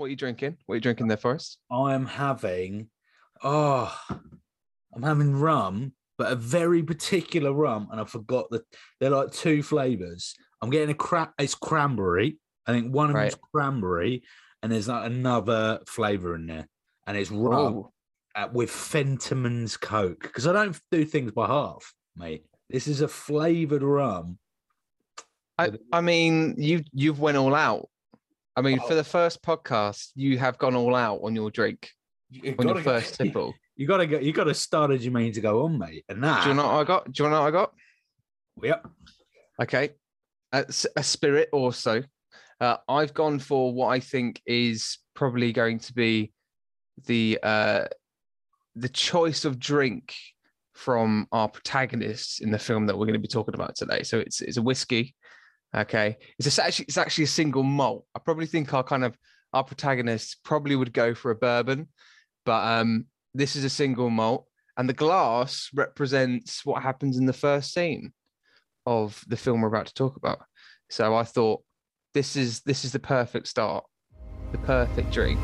What are you drinking? What are you drinking there first? I am having, oh, I'm having rum, but a very particular rum, and I forgot that they're like two flavors. I'm getting a crap. It's cranberry. I think one of them's Right. cranberry, and there's like another flavor in there, and it's rum uh, with Fentimans Coke because I don't do things by half, mate. This is a flavored rum. I, I mean, you you've went all out. I mean, Oh. for the first podcast, you have gone all out on your drink, You on your go- first tipple. You gotta go. You gotta start as you mean to go on, mate. And that. Do you know what I got? Do you know what I got? Yep. Okay. S- a spirit also. Uh, I've gone for what I think is probably going to be the uh, the choice of drink from our protagonists in the film that we're going to be talking about today. So it's it's a whiskey. Okay. It's actually it's actually a single malt. I probably think our kind of our protagonists probably would go for a bourbon, but um, this is a single malt, and the glass represents what happens in the first scene of the film we're about to talk about. So I thought this is this is the perfect start, the perfect drink.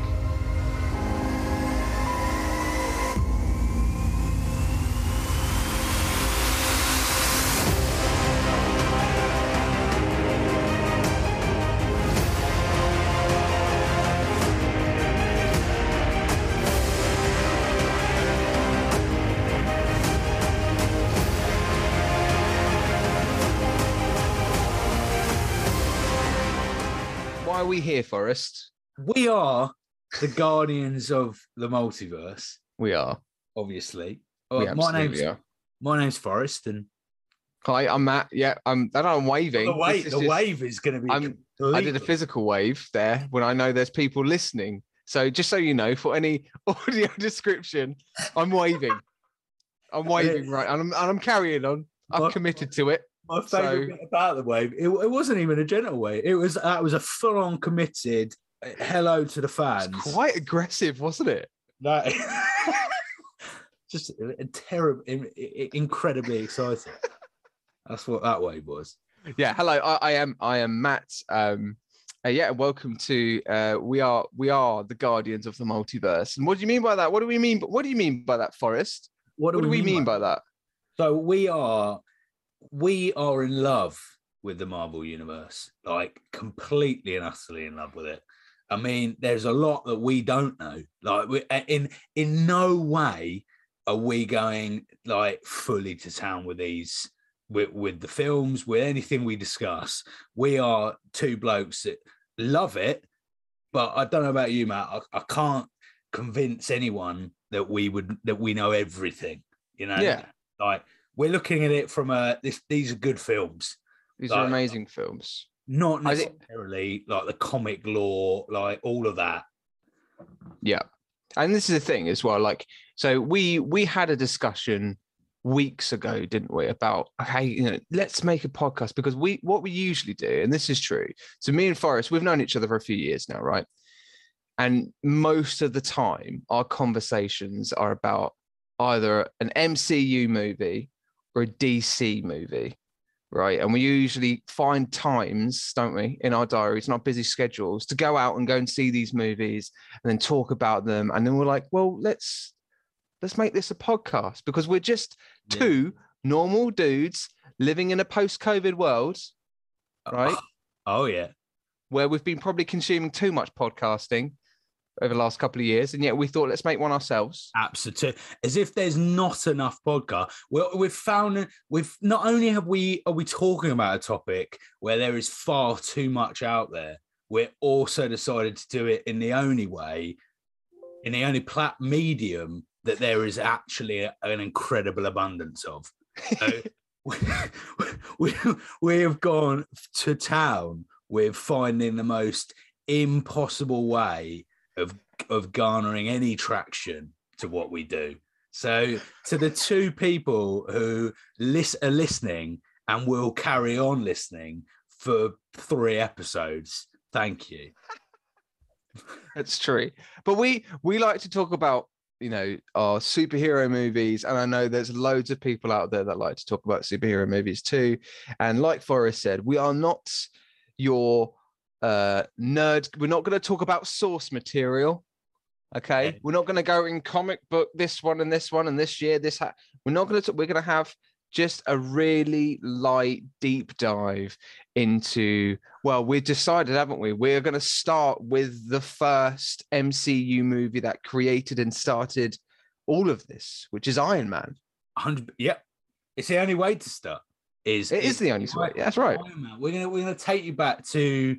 Why are we here, Forrest? We are the guardians of the multiverse, We are. obviously. We Uh, my name's are. my name's Forrest, and Hi, I'm Matt. Yeah, I'm. I I'm waving. the wave, is the just- wave is going to be. I did a physical wave there when I know there's people listening. So just so you know, for any audio description, I'm waving. I'm waving right, and I'm, and I'm carrying on. I'm What- committed to it. My favorite so- bit about the wave, it, it wasn't even a gentle wave. It was that was a full on committed uh, hello to the fans. Quite aggressive, wasn't it? That just a, terrible, incredibly exciting. That's what that wave was. yeah hello I, I am i am matt um uh, yeah welcome to uh we are we are the guardians of the multiverse and what do you mean by that what do we mean what do you mean by that forest what do we mean by that So we are we are in love with the Marvel universe, like completely and utterly in love with it. I mean, there's a lot that we don't know. Like we, in in no way are we going like fully to town with these with, with the films, with anything we discuss. We are two blokes that love it, but I don't know about you, Matt. I, I can't convince anyone that we would that we know everything. You know, Yeah. like we're looking at it from a this these are good films, these are Like- amazing films. Not I think- necessarily like the comic lore, like all of that. yeah. And this is the thing as well like so we we had a discussion weeks ago didn't we about okay you know let's make a podcast because we what we usually do and this is true so me and forrest we've known each other for a few years now right? And most of the time our conversations are about either an mcu movie or a dc movie right and we usually find times don't we in our diaries and our busy schedules to go out and go and see these movies and then talk about them and then we're like well let's let's make this a podcast because we're just Yeah. two normal dudes living in a post-covid world uh, right Oh yeah. where we've been probably consuming too much podcasting over the last couple of years and yet we thought let's make one ourselves Absolutely. As if there's not enough podcast. Well, we've found we've not only have we are we talking about a topic where there is far too much out there, we're also decided to do it in the only way, in the only plat medium that there is actually a- an incredible abundance of. So we, we, we have gone to town with finding the most impossible way of of garnering any traction to what we do. So, to the two people who lis- are listening and will carry on listening for three episodes, thank you. That's true. But we we like to talk about you know our superhero movies, and I know there's loads of people out there that like to talk about superhero movies too. And like Forrest said, we are not your uh nerd. We're not going to talk about source material. Okay, Yeah. we're not going to go in comic book this one and this one and this year this. Ha- we're not going to. We're going to have just a really light deep dive into well we've decided haven't we we're going to start with the first mcu movie that created and started all of this which is iron man 100 Yep. It's the only way to start. Is it is the only way yeah, that's right. We're gonna we're gonna take you back to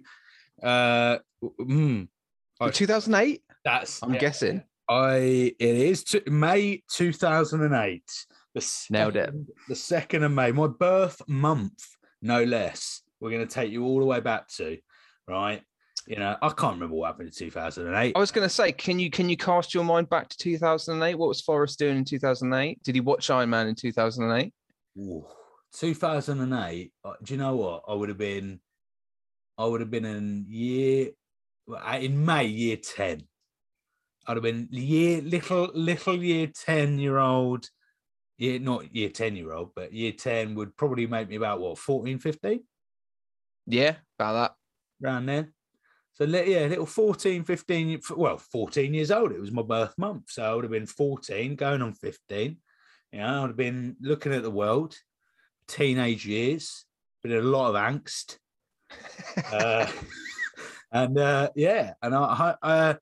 uh mm, Oh, 2008 that's i'm guessing I it is to, May 2008. The Nailed it. The second of May, my birth month, no less. We're going to take you all the way back to, right? You know, I can't remember what happened in 2008. i was going to say can you can you cast your mind back to 2008 what was forrest doing in 2008 did he watch iron man in 2008 Ooh, 2008. uh, Do you know what? I would have been, I would have been in year, in May, year 10. I'd have been year, little, little year 10 year old. Yeah, not year 10 year old, but year 10 would probably make me about what, 14, 15 yeah about that. around there. So, yeah, little 14, 15, well, 14 years old. It was my birth month. So I would have been 14, going on 15. You know, I would have been looking at the world, teenage years, been a lot of angst. Uh, and uh, yeah, and I, I uh,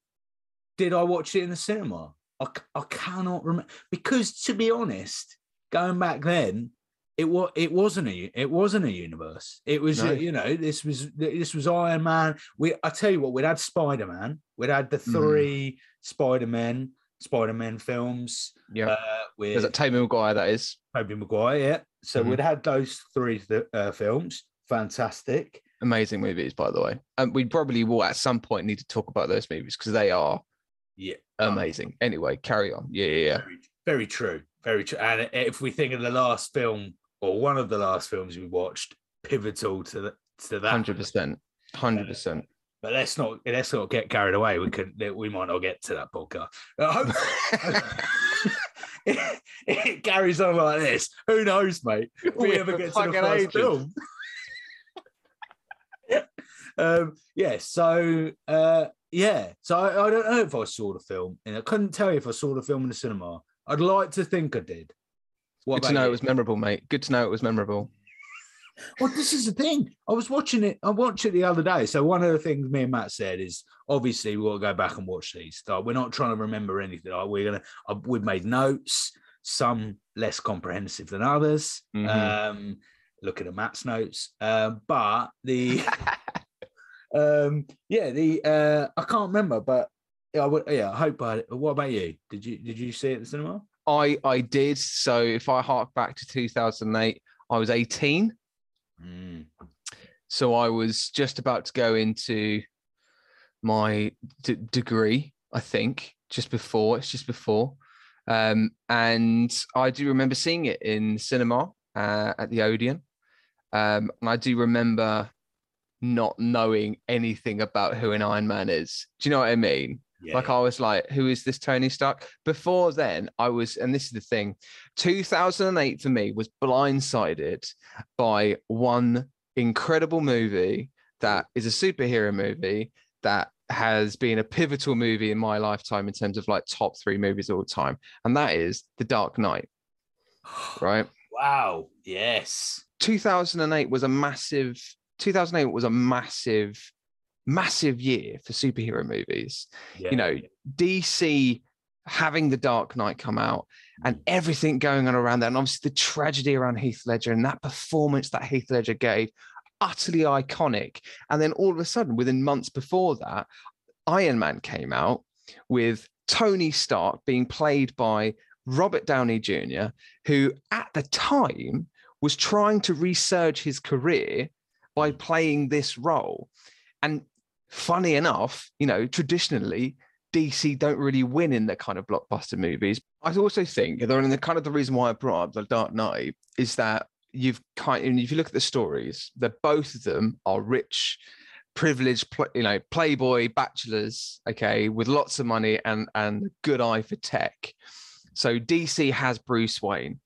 did I watch it in the cinema? I cannot remember because to be honest, going back then, it was it wasn't a it wasn't a universe. It was No. you know this was this was Iron Man. We I tell you what, we'd had Spider Man, we'd had the Mhm. three Spider Men Spider Man films. Yeah. uh, There's with that Tobey Maguire that is. Tobey Maguire. Yeah, so Mhm. we'd had those three th- uh, films. Fantastic. Amazing movies, by the way. And we probably will at some point need to talk about those movies because they are Yeah, amazing. Anyway, carry on. Yeah, yeah, yeah. Very, very true. Very true. And if we think of the last film or one of the last films we watched, pivotal to the, to that. Hundred percent. Hundred percent. But let's not let's not get carried away. We could we might not get to that podcast. Uh, hope it, it carries on like this. Who knows, mate? If we We ever get to the first film. Um, yeah. So uh, yeah. So I, I don't know if I saw the film, and I couldn't tell you if I saw the film in the cinema. I'd like to think I did. What Good to know you? it was memorable, mate. Good to know it was memorable. Well, this is the thing. I was watching it. I watched it the other day. So one of the things me and Matt said is obviously we'll go back and watch these. Like, we're not trying to remember anything. Like, we're gonna. Uh, we've made notes. Some less comprehensive than others. Mhm. Um, looking at Matt's notes. Um, but the um, yeah, the uh, I can't remember, but yeah, I would, yeah, I hope I. What about you? Did you did you see it at the cinema? I I did. So if I hark back to 2008, I was 18. Mm. So I was just about to go into my d- degree, I think, just before. It's just before. Um, and I do remember seeing it in cinema uh, at the Odeon. Um, and I do remember not knowing anything about who an Iron Man is. Do you know what I mean? Yeah. Like I was like, who is this Tony Stark? Before then, I was, and this is the thing, 2008 for me was blindsided by one incredible movie that is a superhero movie that has been a pivotal movie in my lifetime in terms of like top three movies of all time. And that is The Dark Knight, right? Wow. Yes. 2008 was a massive 2008 was a massive massive year for superhero movies. Yeah. you know dc having the dark knight come out and mm. everything going on around that and obviously the tragedy around heath ledger and that performance that heath ledger gave utterly iconic. And then all of a sudden within months before that iron man came out with tony stark being played by robert downey jr who at the time was trying to resurge his career by playing this role. And funny enough, you know, traditionally, DC don't really win in the kind of blockbuster movies. I also think, and the kind of the reason why I brought up The Dark Knight is that you've kind and if you look at the stories, that both of them are rich, privileged, you know, playboy bachelors, okay, with lots of money and and a good eye for tech. So DC has Bruce Wayne.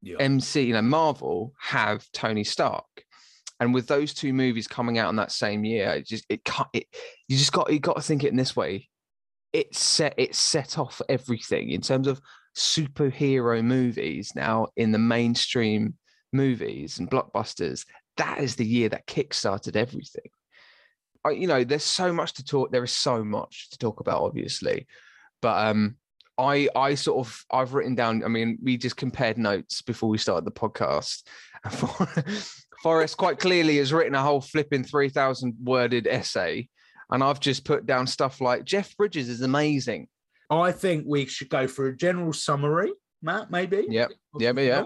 Yeah. MC, you know, Marvel have Tony Stark. And with those two movies coming out in that same year, it just it can't it you just got you got to think it in this way. It set it set off everything in terms of superhero movies now in the mainstream movies and blockbusters. That is the year that kickstarted everything. I, you know, there's so much to talk. There is so much to talk about, obviously, but um, I I sort of I've written down. I mean, we just compared notes before we started the podcast. For- Forrest quite clearly has written a whole flipping three thousand worded essay, and I've just put down stuff like Jeff Bridges is amazing. I think we should go for a general summary, Matt. Maybe. Yep. Yeah, yeah.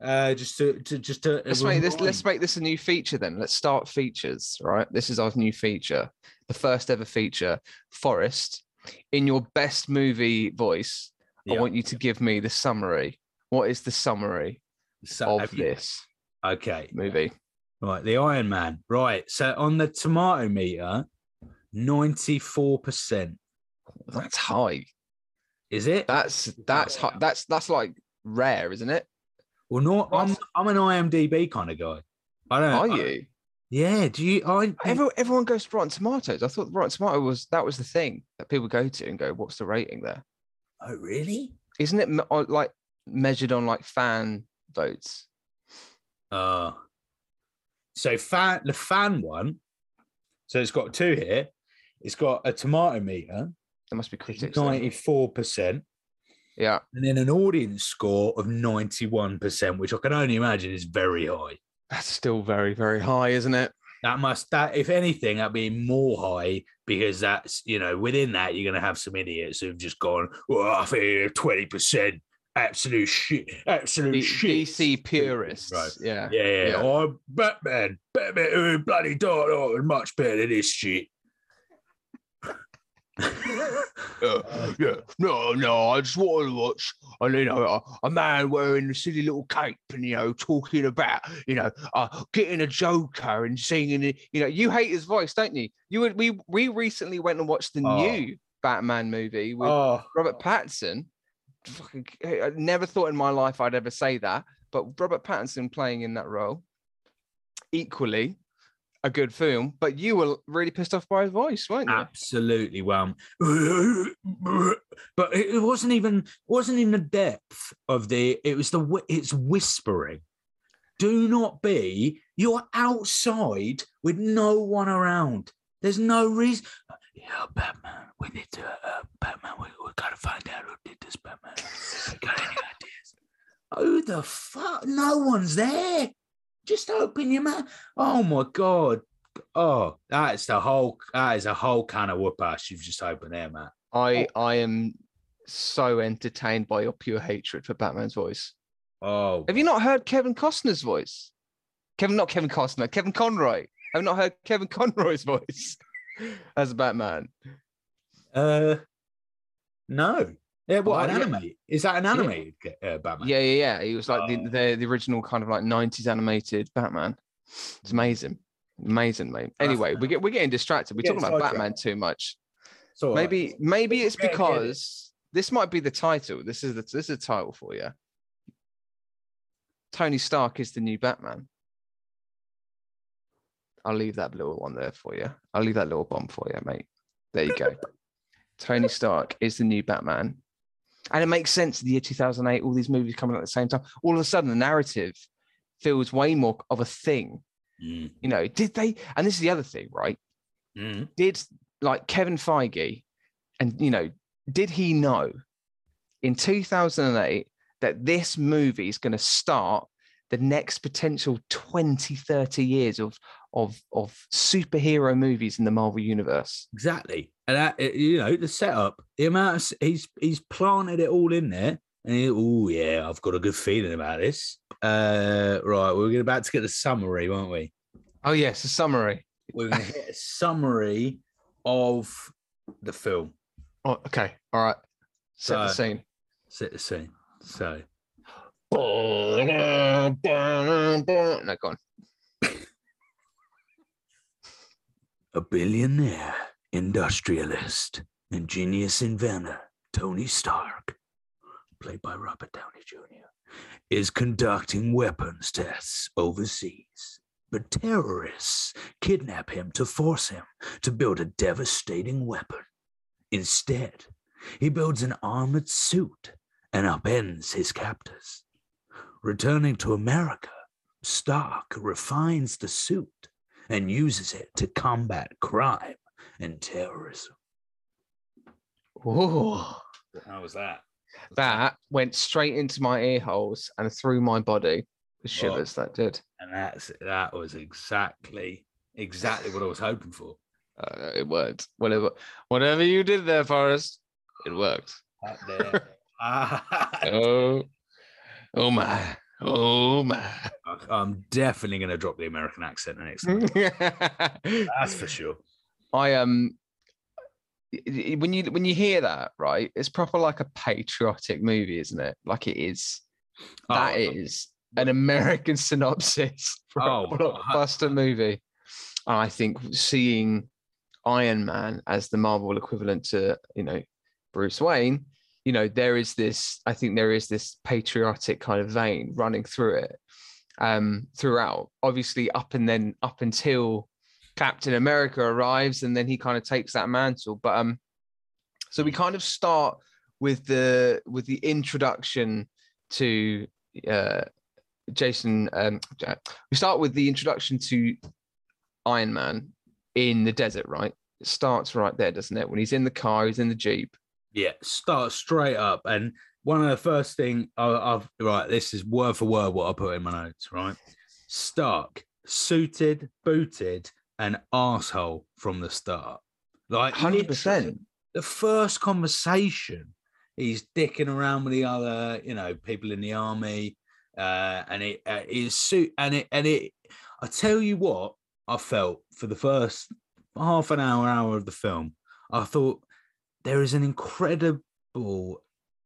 Uh, just to, to just to Let's make this. Let's make this a new feature then. Let's start features. Right. This is our new feature, the first ever feature. Forrest, in your best movie voice, I want you to give me the summary. What is the summary So, of you- this Okay. movie? Right, the Iron Man. Right. So on the tomato meter, 94%. That's high. Is it? That's that's hi- that's that's like rare, isn't it? well, no, I'm I'm an IMDb kind of guy. I don't Are I- you? yeah. Do you I Everyone, everyone goes to Rotten Tomatoes. I thought Rotten Tomato was that was the thing that people go to and go, "What's the rating there?" Oh really? Isn't it uh, like measured on like fan votes? Uh so fan the fan one. So it's got two here. It's got a tomato meter, There must be critics. 94%, Yeah, and then an audience score of 91%, which I can only imagine is very high. that's still very very high, isn't it? That must that if anything, that'd be more high because that's you know within that you're gonna have some idiots who've just gone, well, I think twenty percent absolute shit, absolute D- shit. DC purists. Right. Yeah. Yeah, yeah. Yeah. Oh, Batman, Batman, oh, bloody Dark Knight is much better than this shit. Uh, yeah, no, no. I just want to watch, and you know, a, a man wearing a silly little cape, and you know, talking about, you know, uh, getting a Joker and singing. You know, you hate his voice, don't you? You would. We we recently went and watched the Oh. new Batman movie with Oh, Robert Pattinson. Fucking, I never thought in my life I'd ever say that, but Robert Pattinson playing in that role, equally a good film. But you were really pissed off by his voice, weren't you? absolutely. Well, but it it wasn't even wasn't in the depth of the. It was the it's whispering. Do not be. You're outside with no one around. There's no reason. Yeah, Batman. We need to. Uh, Batman. We we gotta find out who did this. Batman. Got any ideas? Who the fuck? No one's there. Just open your mouth. Oh my god. Oh, that's the whole. That is a whole can of whoop ass you've just opened there, Matt. I I am so entertained by your pure hatred for Batman's voice. Oh, Have you not heard Kevin Costner's voice? Kevin, not Kevin Costner, Kevin Conroy. Have you not heard Kevin Conroy's voice as a Batman? Uh, no. Yeah, what Oh, an yeah. anime? Is that an animated uh, Batman? Yeah, yeah, yeah. He was like the, Oh. the the original kind of like '90s animated Batman. It's amazing, amazing, mate. Anyway, we get we're getting distracted. We're Yeah, talking about. Batman too much. It's all right. Maybe maybe it's Yeah, get it. because this might be the title. This is the this is the title for you. Tony Stark is the new Batman. I'll leave that little one there for you. I'll leave that little bomb for you, mate. There you go. Tony Stark is the new Batman. And it makes sense the year 2008, all these movies coming out at the same time. All of a sudden, the narrative feels way more of a thing. Mm, You know, did they? And this is the other thing, right? mm. did like Kevin Feige, and you know, did he know in 2008 that this movie is going to start the next potential 20, 30 years of of of superhero movies in the Marvel universe? Exactly. And that, you know, the setup, the amount of, he's he's planted it all in there. And he, oh yeah, I've got a good feeling about this. Uh, right, we're about to get the summary, won't we? Oh yes, a summary. We're going to hit a summary of the film. Oh, okay. All right. Set the scene. Set the scene. So, No, go on. a billionaire, industrialist, and genius inventor, Tony Stark, played by Robert Downey Jr., is conducting weapons tests overseas. But terrorists kidnap him to force him to build a devastating weapon. Instead, he builds an armored suit and upends his captors. Returning to America, Stark refines the suit and uses it to combat crime and terrorism. Ooh, How was that? that went straight into my ear holes and through my body. The shivers that did. And that's that was exactly exactly what I was hoping for. Uh, it worked. Whatever, whatever you did there, Forrest, it worked. That there. Oh, oh my, oh my. I'm definitely going to drop the American accent next time. That's for sure. I um when you when you hear that, right, it's proper like a patriotic movie, isn't it? Like it is. That Oh, is an American synopsis for Oh, a blockbuster movie. And I think seeing Iron Man as the Marvel equivalent to, you know, Bruce Wayne, you know, there is this, I think there is this patriotic kind of vein running through it um throughout. Obviously, up and then up until Captain America arrives, and then he kind of takes that mantle. But um, so we kind of start with the with the introduction to uh Jason. Um, we start with the introduction to Iron Man in the desert, right? It starts right there, doesn't it? When he's in the car, he's in the jeep. Yeah, start straight up. And one of the first thing I, I've right, this is word for word what I put in my notes. Right, Stark, suited, booted, and asshole from the start. Like hundred percent. the first conversation, he's dicking around with the other, you know, people in the army, uh, and it uh, is suit and it and it. I tell you what, I felt for the first half an hour, hour of the film. I thought there is an incredible,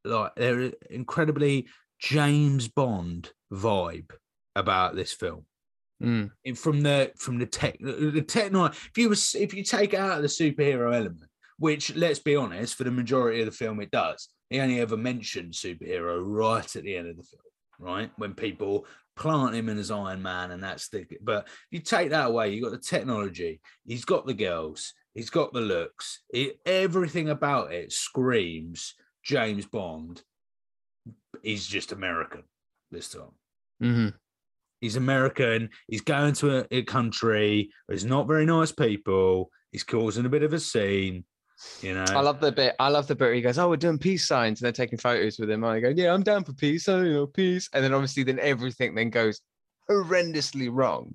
like there is incredibly James Bond vibe about this film Mm. from the from the tech the technology if you was if you take out the superhero element which let's be honest for the majority of the film it does he only ever mentioned superhero right at the end of the film right? When people plant him in as iron man and that's the but you take that away you got the technology he's got the girls he's got the looks it, everything about it screams james bond he's just american this time. Hmm He's American. He's going to a, a country. There's not very nice people. He's causing a bit of a scene. You know. I love the bit. I love the bit. Where he goes, "Oh, we're doing peace signs," and they're taking photos with him. And I go, "Yeah, I'm down for peace. So you know, peace." And then obviously, then everything then goes horrendously wrong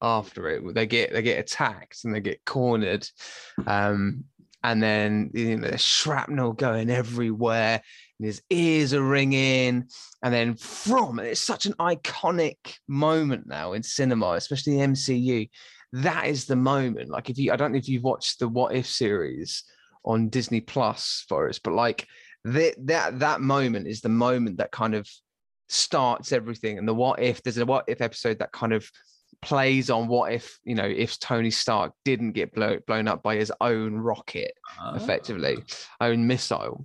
after it. They get they get attacked and they get cornered, um, and then you know, there's shrapnel going everywhere, and his ears are ringing. And then from it's such an iconic moment now in cinema, especially the MCU. That is the moment. Like if you, I don't know if you've watched the What If series on Disney Plus Forrest, but like that that that moment is the moment that kind of starts everything. And the What If there's a What If episode that kind of plays on what if you know if Tony Stark didn't get blow, blown up by his own rocket Ah. effectively, own missile.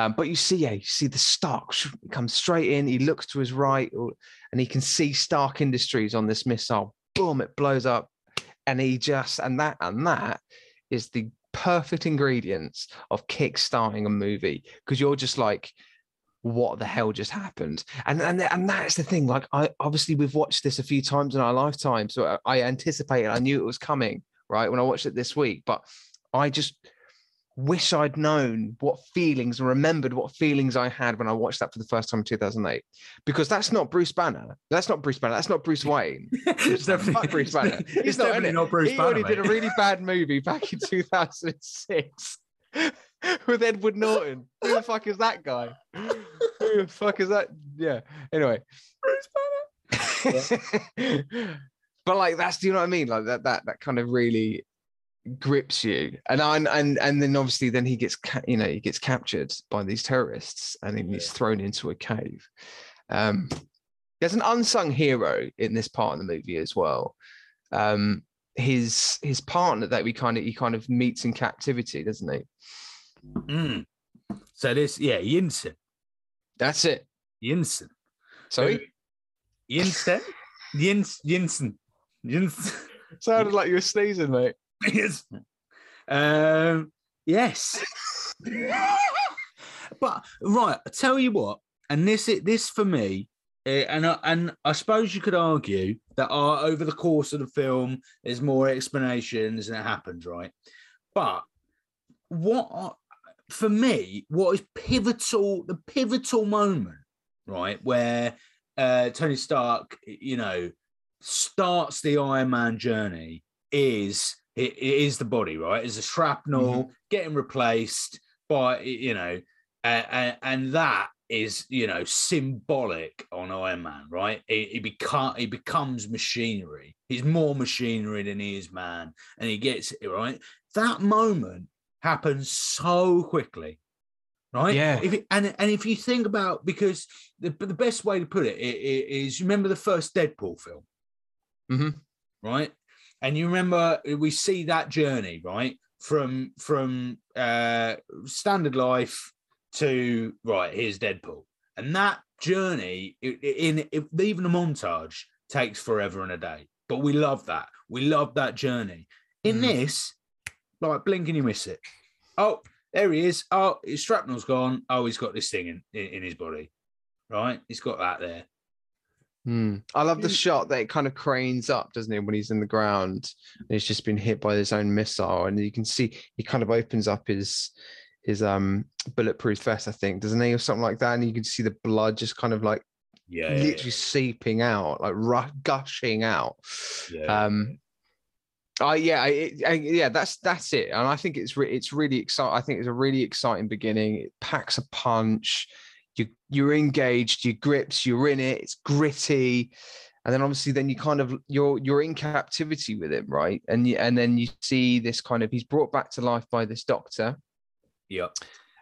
Um, but you see, yeah, you see the Stark comes straight in. He looks to his right, and he can see Stark Industries on this missile. Boom! It blows up, and he just and that and that is the perfect ingredients of kickstarting a movie because you're just like, what the hell just happened? And and and that's the thing. Like, I obviously we've watched this a few times in our lifetime, so I, I anticipated. I knew it was coming right when I watched it this week, but I just wish I'd known what feelings and remembered what feelings I had when I watched that for the first time in 2008. Because that's not Bruce Banner. That's not Bruce Banner. That's not Bruce Wayne. it's definitely Fuck Bruce Banner. It's He's not definitely not Bruce he Banner. already did a really bad movie back in 2006 with Edward Norton. Who the fuck is that guy? Who the fuck is that? Yeah. Anyway. but but like that's do you know what I mean? Like that that that kind of really grips you. And I and and then obviously then he gets ca- you know he gets captured by these terrorists and then he's Yeah. thrown into a cave. Um, there's an unsung hero in this part of the movie as well. Um, his his partner that we kind of he kind of meets in captivity, doesn't he? Mm. So this, yeah, Yinsen, That's it. Yinsen, Sorry, Yinsen, Yins, Yinsen, Yinsen. sounded like you were sneezing, mate. yes. Um, yes. but right, I tell you what, and this it this for me, eh, and I, and I suppose you could argue that uh, over the course of the film, there's more explanations and it happens, right? But what for me, what is pivotal, the pivotal moment, right, where uh, Tony Stark, you know, starts the Iron Man journey is it, it is the body, right? Is a shrapnel getting replaced by you know, and, and that is you know symbolic on Iron Man, right? He, he become he becomes machinery. He's more machinery than he is man, and he gets it right. That moment happens so quickly, right? Yeah. If it, and and if you think about because the the best way to put it is you remember the first Deadpool film, Mhm. right? And you remember we see that journey, right? From from uh standard life to right, here's Deadpool. And that journey in, in even a montage takes forever and a day. But we love that. We love that journey. In Mm. this, like blink and you miss it. Oh, there he is. Oh, his shrapnel's gone. Oh, he's got this thing in, in, in his body. Right? He's got that there. Hmm. I love the Mm. shot that it kind of cranes up, doesn't it, when he's in the ground and he's just been hit by his own missile, and you can see he kind of opens up his his um bulletproof vest, I think, doesn't he, or something like that, and you can see the blood just kind of like Yeah. yeah, literally seeping out, like ru- gushing out. yeah, yeah. Um, I yeah, it- I, yeah, that's that's it, and I think it's re- it's really exciting. I think it's a really exciting beginning. It packs a punch. You you're engaged. You grips. You're in it. It's gritty, and then obviously then you kind of you're you're in captivity with him, right? And you, and then you see this kind of he's brought back to life by this doctor, Yeah.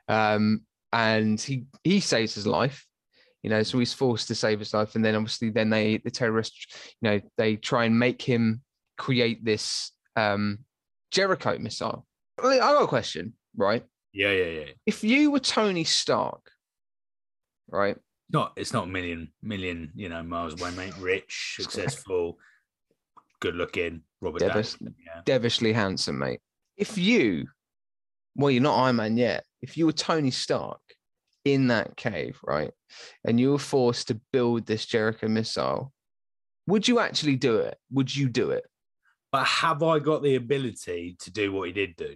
um, and he he saves his life. You know, so he's forced to save his life, and then obviously then they the terrorists, you know, they try and make him create this um Jericho missile. I I got a question, right? Yeah, yeah, yeah. If you were Tony Stark, right? Not it's not a million million, you know, miles away, mate. Rich, successful, good looking, Robert Devis- Downey. Yeah. Devilishly handsome, mate. If you, well, you're not Iron Man yet. If you were Tony Stark in that cave, right, and you were forced to build this Jericho missile, would you actually do it? Would you do it? But have I got the ability to do what he did do?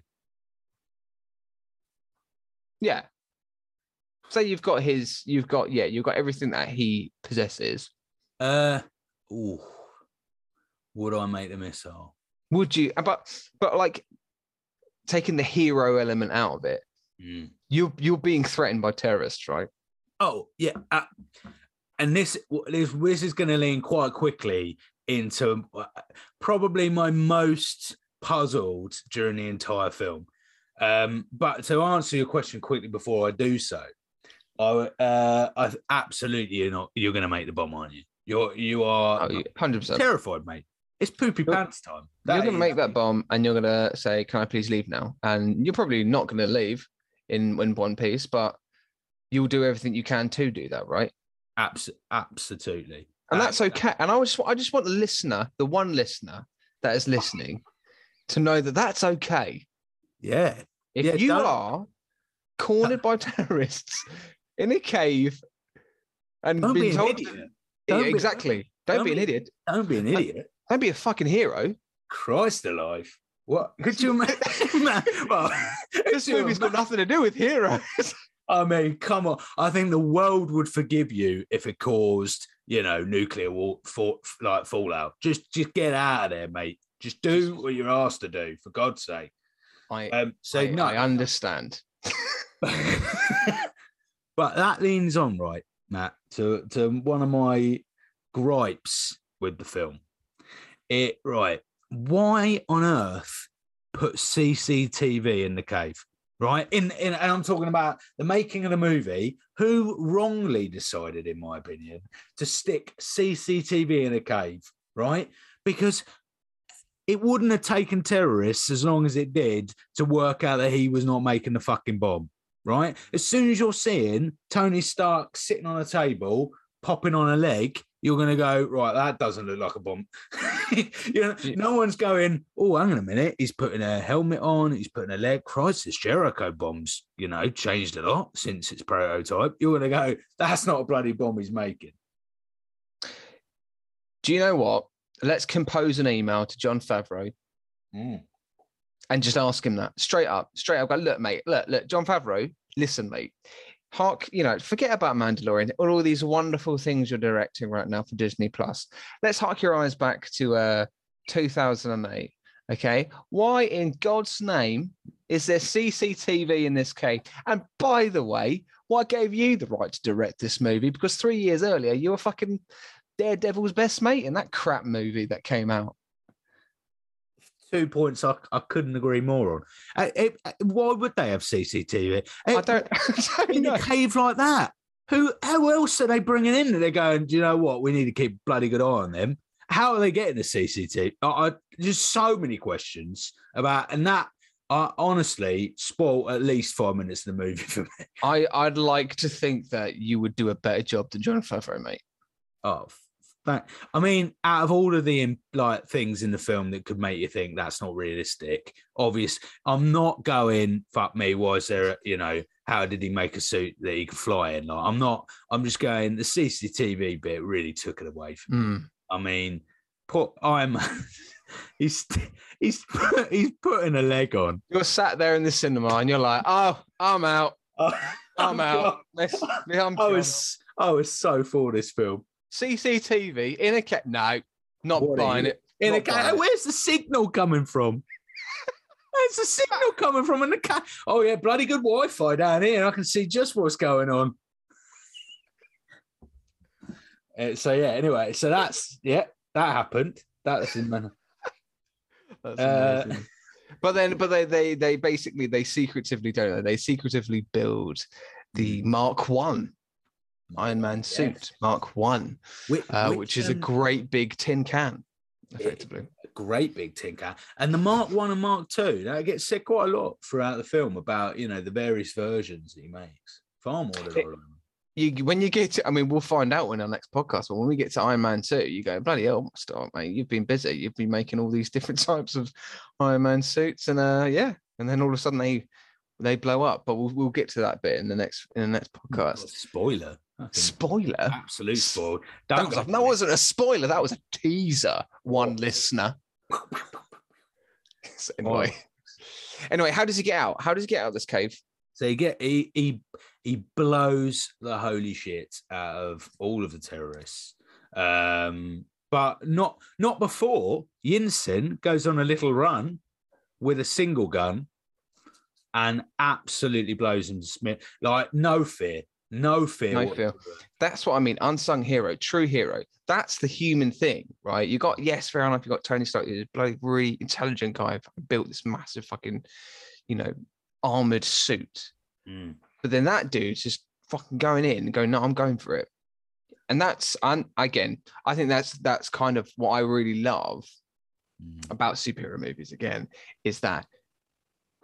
Yeah. Say you've got his, you've got, yeah, you've got everything that he possesses. Uh ooh. Would I make the missile? Would you? But, but like taking the hero element out of it, Mm. you you're being threatened by terrorists, right? Oh yeah, uh, and this this this is going to lean quite quickly into uh, probably my most puzzled during the entire film. Um, but to answer your question quickly before I do so, I uh, I absolutely you're not you're going to make the bomb, aren't you? You're you are Oh, hundred percent. terrified, mate. It's poopy You're- pants time. You're going to make that bomb, and you're going to say, "Can I please leave now?" And you're probably not going to leave in in one piece, but you'll do everything you can to do that, right? Abs- absolutely, And that's okay. And I just I just want the listener, the one listener that is listening, to know that that's okay. Yeah, If Yeah, you don't- are cornered by terrorists in a cave and don't be told idiot. Don't be- exactly, don't, don't be an idiot. Don't be an idiot. Don't be a fucking hero. Christ alive. What could you imagine? Man, well, This movie's got nothing to do with heroes. I mean, come on. I think the world would forgive you if it caused, you know, nuclear war, for, like fallout. Just, just get out of there, mate. Just do what you're asked to do, for God's sake. I, Um, so I, no, I understand. But that leans on, right, Matt, to to one of my gripes with the film it right. Why on earth put CCTV in the cave? Right. In, in and I'm talking about the making of the movie, who wrongly decided, in my opinion, to stick CCTV in a cave, right? Because it wouldn't have taken terrorists as long as it did to work out that he was not making the fucking bomb, right? As soon as you're seeing Tony Stark sitting on a table, popping on a leg, you're going to go, right, that doesn't look like a bomb. you know, Yeah. no one's going, oh, hang on a minute. He's putting a helmet on. He's putting a leg. Christ, this Jericho bombs, you know, changed a lot since its prototype. You're going to go, that's not a bloody bomb he's making. Do you know what? Let's compose an email to Jon Favreau Mm. And just ask him that straight up, straight up. Go, look, mate, look, look, Jon Favreau, listen, mate. Hark, you know, forget about Mandalorian, all, all these wonderful things you're directing right now for Disney Plus. Let's hark your eyes back to uh 2008. Okay, why in God's name is there CCTV in this cave? And by the way, what gave you the right to direct this movie? Because three years earlier, you were fucking Daredevil's best mate in that crap movie that came out. Two points I, I couldn't agree more on. Uh, it- uh, why would they have CCTV? I don't, I don't in know. a cave like that. Who? How else are they bringing in? that They're going. Do you know what? We need to keep bloody good eye on them. How are they getting the CCTV? I, I just so many questions about, and that I honestly spoiled at least five minutes of the movie for me. I, I'd like to think that you would do a better job than Jon Favreau, mate. Oh, that, I mean, out of all of the like things in the film that could make you think that's not realistic, obvious. I'm not going. Fuck me. Was there? A, you know, how did he make a suit that he could fly in? Like, I'm not. I'm just going. The CCTV bit really took it away from. me. Mm. I mean, put I'm. he's he's he's putting a leg on. You're sat there in the cinema and you're like, oh, I'm out. I'm Oh, out. Let's, I'm I was I was so for this film. CCTV in a cat. No, not What buying it. In a Not buying cat, it. where's the signal coming from? Where's the signal coming from in the cat? Oh yeah, bloody good Wi-Fi down here. I can see just what's going on. Uh, so yeah, anyway, so that's yeah, that happened. That's in man. That's Uh, but then, but they, they, they basically, they secretively don't they? They secretively build the Mark One Iron Man suit, Mark One, Which, uh, which is a um, great big tin can, effectively. great big tin can. And the Mark One and Mark Two, that gets said quite a lot throughout the film about you know the various versions that he makes. Far more than It- all of them. you when you get to, I mean, we'll find out in our next podcast, but when we get to Iron Man 2, you go, bloody hell, Stark, mate. You've been busy. You've been making all these different types of Iron Man suits, and uh yeah, and then all of a sudden they they blow up. But we'll we'll get to that bit in the next in the next podcast. Spoiler. Spoiler. Absolute spoil. That, was, that wasn't a spoiler, that was a teaser, one listener. So anyway. Anyway, how does he get out? How does he get out of this cave? So he get he he he blows the holy shit out of all of the terrorists. Um, but not not before Yinsen goes on a little run with a single gun and absolutely blows him to smith. Like no fear, no fear. No fear. That's what I mean. Unsung hero, true hero. That's the human thing, right? You got yes, fair enough. You got Tony Stark, who's a bloody really intelligent guy, built this massive fucking, you know, armored suit. Mm. But then that dude's just fucking going in and going, no, I'm going for it. And that's and again, I think that's that's kind of what I really love Mm. about superhero movies again, is that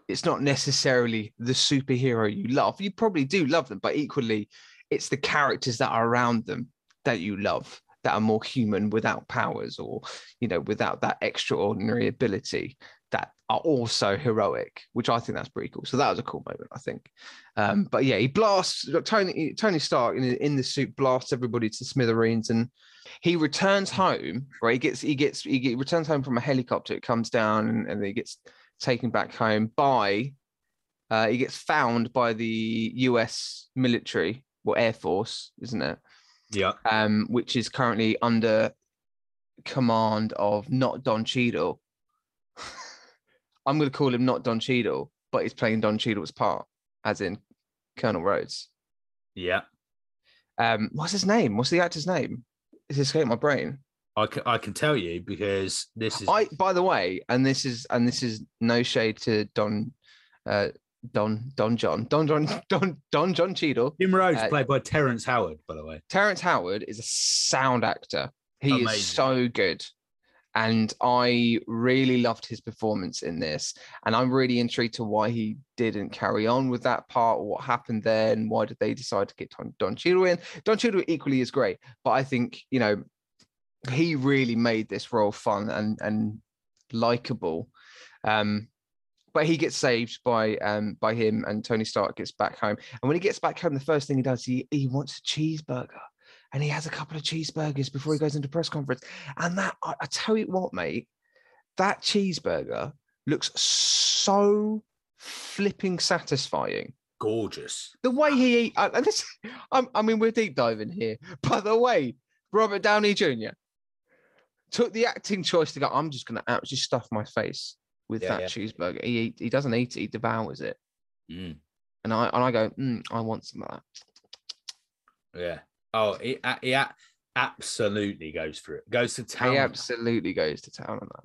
it's not necessarily the superhero you love. You probably do love them, but equally, it's the characters that are around them that you love that are more human without powers or you know without that extraordinary ability that are also heroic which i think that's pretty cool. So that was a cool moment i think. Um but yeah he blasts tony tony stark in, in the suit blasts everybody to smithereens and he returns home right? He gets he gets he returns home from a helicopter it comes down and, and he gets taken back home by uh, he gets found by the us military or air force isn't it Yeah. um, which is currently under command of not Don Cheadle. I'm going to call him not Don Cheadle, but he's playing Don Cheadle's part, as in Colonel Rhodes. Yeah. Um, what's his name? What's the actor's name? It's escaped my brain. I can, I can tell you because this is I by the way, and this is and this is no shade to Don uh Don Don John Don John Don Don John Cheadle. Jim Rhodes, uh, played by Terrence Howard, by the way. Terrence Howard is a sound actor. He Amazing. is so good. And I really loved his performance in this. And I'm really intrigued to why he didn't carry on with that part or what happened there and why did they decide to get Don, Don Cheadle in. Don Cheadle equally is great, but I think, you know, he really made this role fun and and likable. Um, but he gets saved by um by him and Tony Stark gets back home. And when he gets back home, the first thing he does, he he wants a cheeseburger. And he has a couple of cheeseburgers before he goes into press conference. And that I, I tell you what, mate, that cheeseburger looks so flipping satisfying Gorgeous. the way he eat, and this, I'm, I mean, we're deep diving here, but the way Robert Downey Jr. took the acting choice to go, I'm just going to absolutely stuff my face with Yeah, that yeah. cheeseburger. He he doesn't eat it, he devours it, Mm, and I and I go, mm, I want some of that. yeah. Oh, he, he a- absolutely goes for it. Goes to town. He absolutely goes to town on that.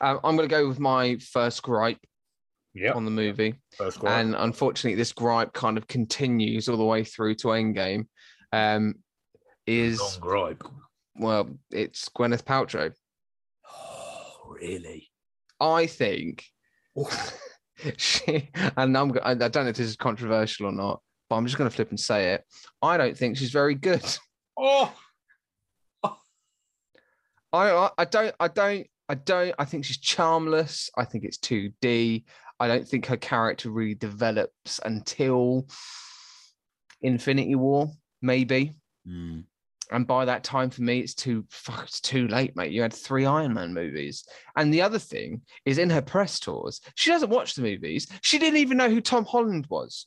Um, I'm going to go with my first gripe Yeah. on the movie. And unfortunately, this gripe kind of continues all the way through to Endgame. Um, is Long gripe. well, it's Gwyneth Paltrow. Oh, really? I think she, and I'm, I don't know if this is controversial or not, but I'm just going to flip and say it. I don't think she's very good. Oh, I, I don't, I don't, I don't. I think she's charmless. I think it's 2D. I don't think her character really develops until Infinity War, maybe. Mm. And by that time, for me, it's too fuck, it's too late, mate. You had three Iron Man movies. And the other thing is in her press tours, she doesn't watch the movies. She didn't even know who Tom Holland was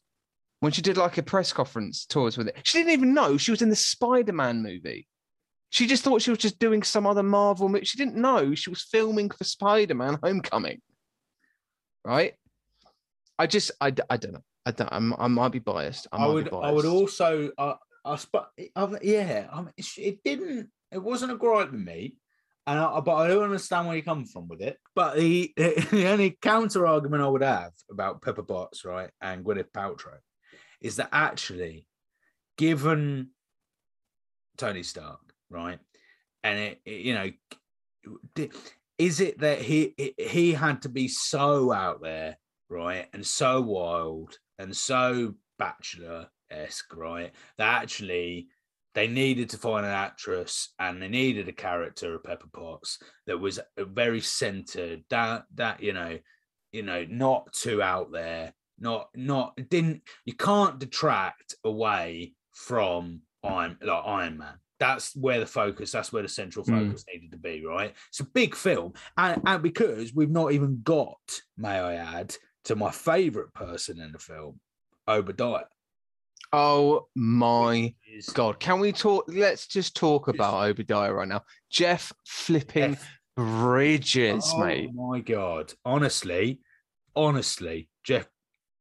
when she did like a press conference tours with it. She didn't even know she was in the Spider-Man movie. She just thought she was just doing some other Marvel movie. She didn't know she was filming for Spider-Man Homecoming. Right? I just I, I don't know. I don't I'm, I might be biased. I, I would. be I would also. Uh, I sp- I, yeah. I mean, it, it didn't. It wasn't a gripe with me, and I, but I don't understand where you come from with it. But the the only counter argument I would have about Pepper Potts, right, and Gwyneth Paltrow, is that actually, given Tony Stark, right, and it, it- you know, is it that he he had to be so out there, right, and so wild and so bachelor esque, right, that actually they needed to find an actress and they needed a character of Pepper Potts that was very centered, that that you know, you know, not too out there, not not didn't you can't detract away from Iron like Iron Man. That's where the focus, that's where the central Mm. focus needed to be, right? It's a big film. And, and because we've not even got, may I add, to my favorite person in the film, Obadiah. Oh my God. Can we talk? Let's just talk about Obadiah right now. Jeff flipping Jeff- bridges, oh mate. Oh my god. Honestly, honestly, Jeff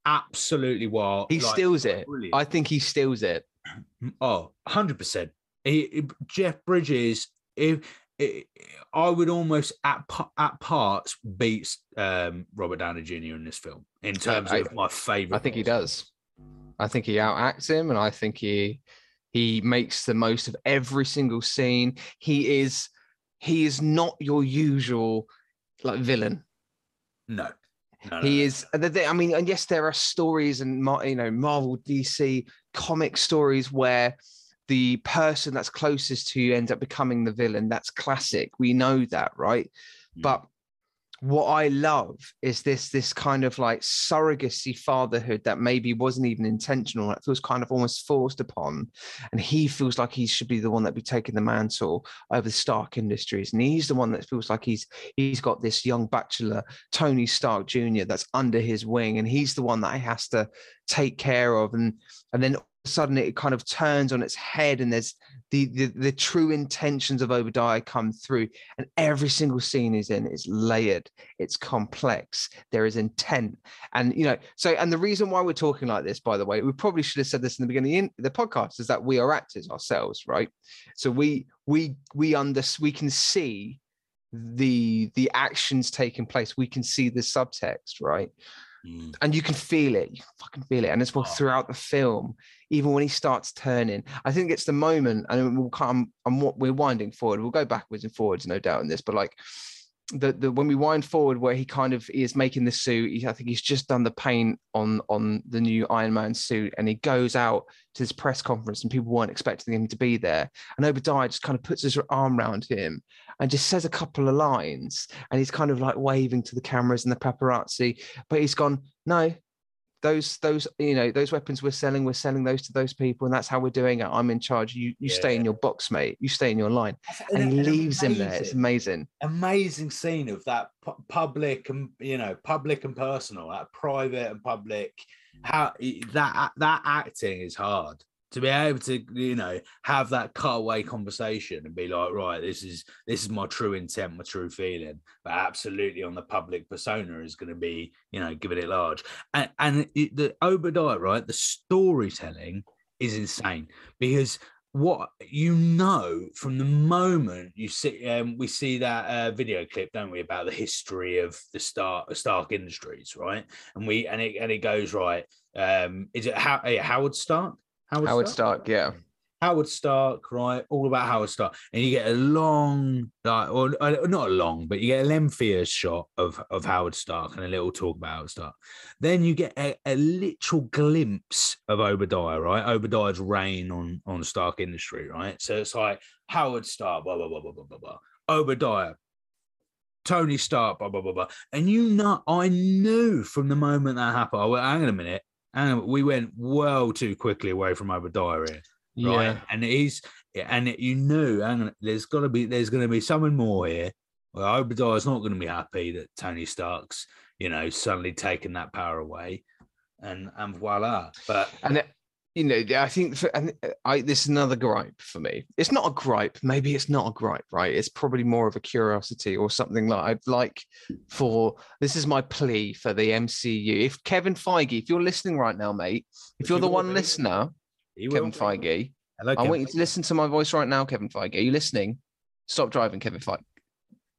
absolutely wild. He like, steals it. brilliant. I think he steals it. Oh, 100%. He, Jeff Bridges, if I would almost at at parts beats um, Robert Downey Jr. in this film in terms I- of my favorite. I think he does. I think he outacts him, and I think he he makes the most of every single scene. He is he is not your usual like villain. No, no, no, he no. is. and I mean, and yes, there are stories and you know Marvel, DC comic stories where the person that's closest to you ends up becoming the villain. That's classic. We know that, right? Mm. But what I love is this this kind of like surrogacy fatherhood that maybe wasn't even intentional. It feels kind of almost forced upon, and he feels like he should be the one that be taking the mantle over the Stark Industries, and he's the one that feels like he's he's got this young bachelor Tony Stark Jr. that's under his wing, and he's the one that he has to take care of, and and then all of a sudden it kind of turns on its head, and there's the the, the true intentions of Obadiah come through, and every single scene is in is layered, it's complex, there is intent, and you know, so and the reason why we're talking like this, by the way, we probably should have said this in the beginning in the podcast, is that we are actors ourselves, right? So we we we under we can see the the actions taking place we can see the subtext right Mm. and you can feel it you fucking feel it and it's what Oh. throughout the film even when he starts turning i think it's the moment and we'll come and what we're winding forward we'll go backwards and forwards no doubt in this but like the, the when we wind forward where he kind of is making the suit he, i think he's just done the paint on on the new iron man suit and he goes out to this press conference and people weren't expecting him to be there. And obadiah just kind of puts his arm around him and just says a couple of lines and he's kind of like waving to the cameras and the paparazzi but he's gone no those those you know those weapons we're selling we're selling those to those people and that's how we're doing it. I'm in charge. You you stay in your box mate. You stay in your line. And An- he an leaves him there. It's amazing- amazing. Amazing scene of that pu- public and you know public and personal that private and public. Mm. How that that acting is hard to be able to you know have that cutaway conversation and be like right this is this is my true intent my true feeling. But absolutely on the public persona is going to be you know giving it large. And and it, the obadiah right the storytelling is insane because what you know from the moment you see um, we see that uh, video clip don't we about the history of the stark stark industries right? And we and it and it goes right um is it how howard stark howard stark yeah Howard Stark, right? All about Howard Stark, and you get a long, like, or uh, not a long, but you get a lengthier shot of of Howard Stark and a little talk about Howard Stark. Then you get a, a literal glimpse of Obadiah, right? Obadiah's reign on on Stark Industry, right? So it's like Howard Stark, blah blah blah blah blah blah blah. Obadiah, Tony Stark, blah blah blah blah. And you know, I knew from the moment that happened. I went, hang on a minute, hang on, we went well too quickly away from Obadiah here right? And he's and you knew, on, there's got to be there's going to be something more here. Well, Obadiah's not going to be happy that Tony Stark's, you know, suddenly taken that power away, and and voila. But and it, you know i think for, and uh, i this is another gripe for me. It's not a gripe. Maybe it's not a gripe right? It's probably more of a curiosity or something like i'd like for this is my plea for the mcu if kevin feige if you're listening right now mate if you're the one be. listener he kevin feige Hello, i want you to listen to my voice right now kevin feige. Are you listening? Stop driving kevin feige.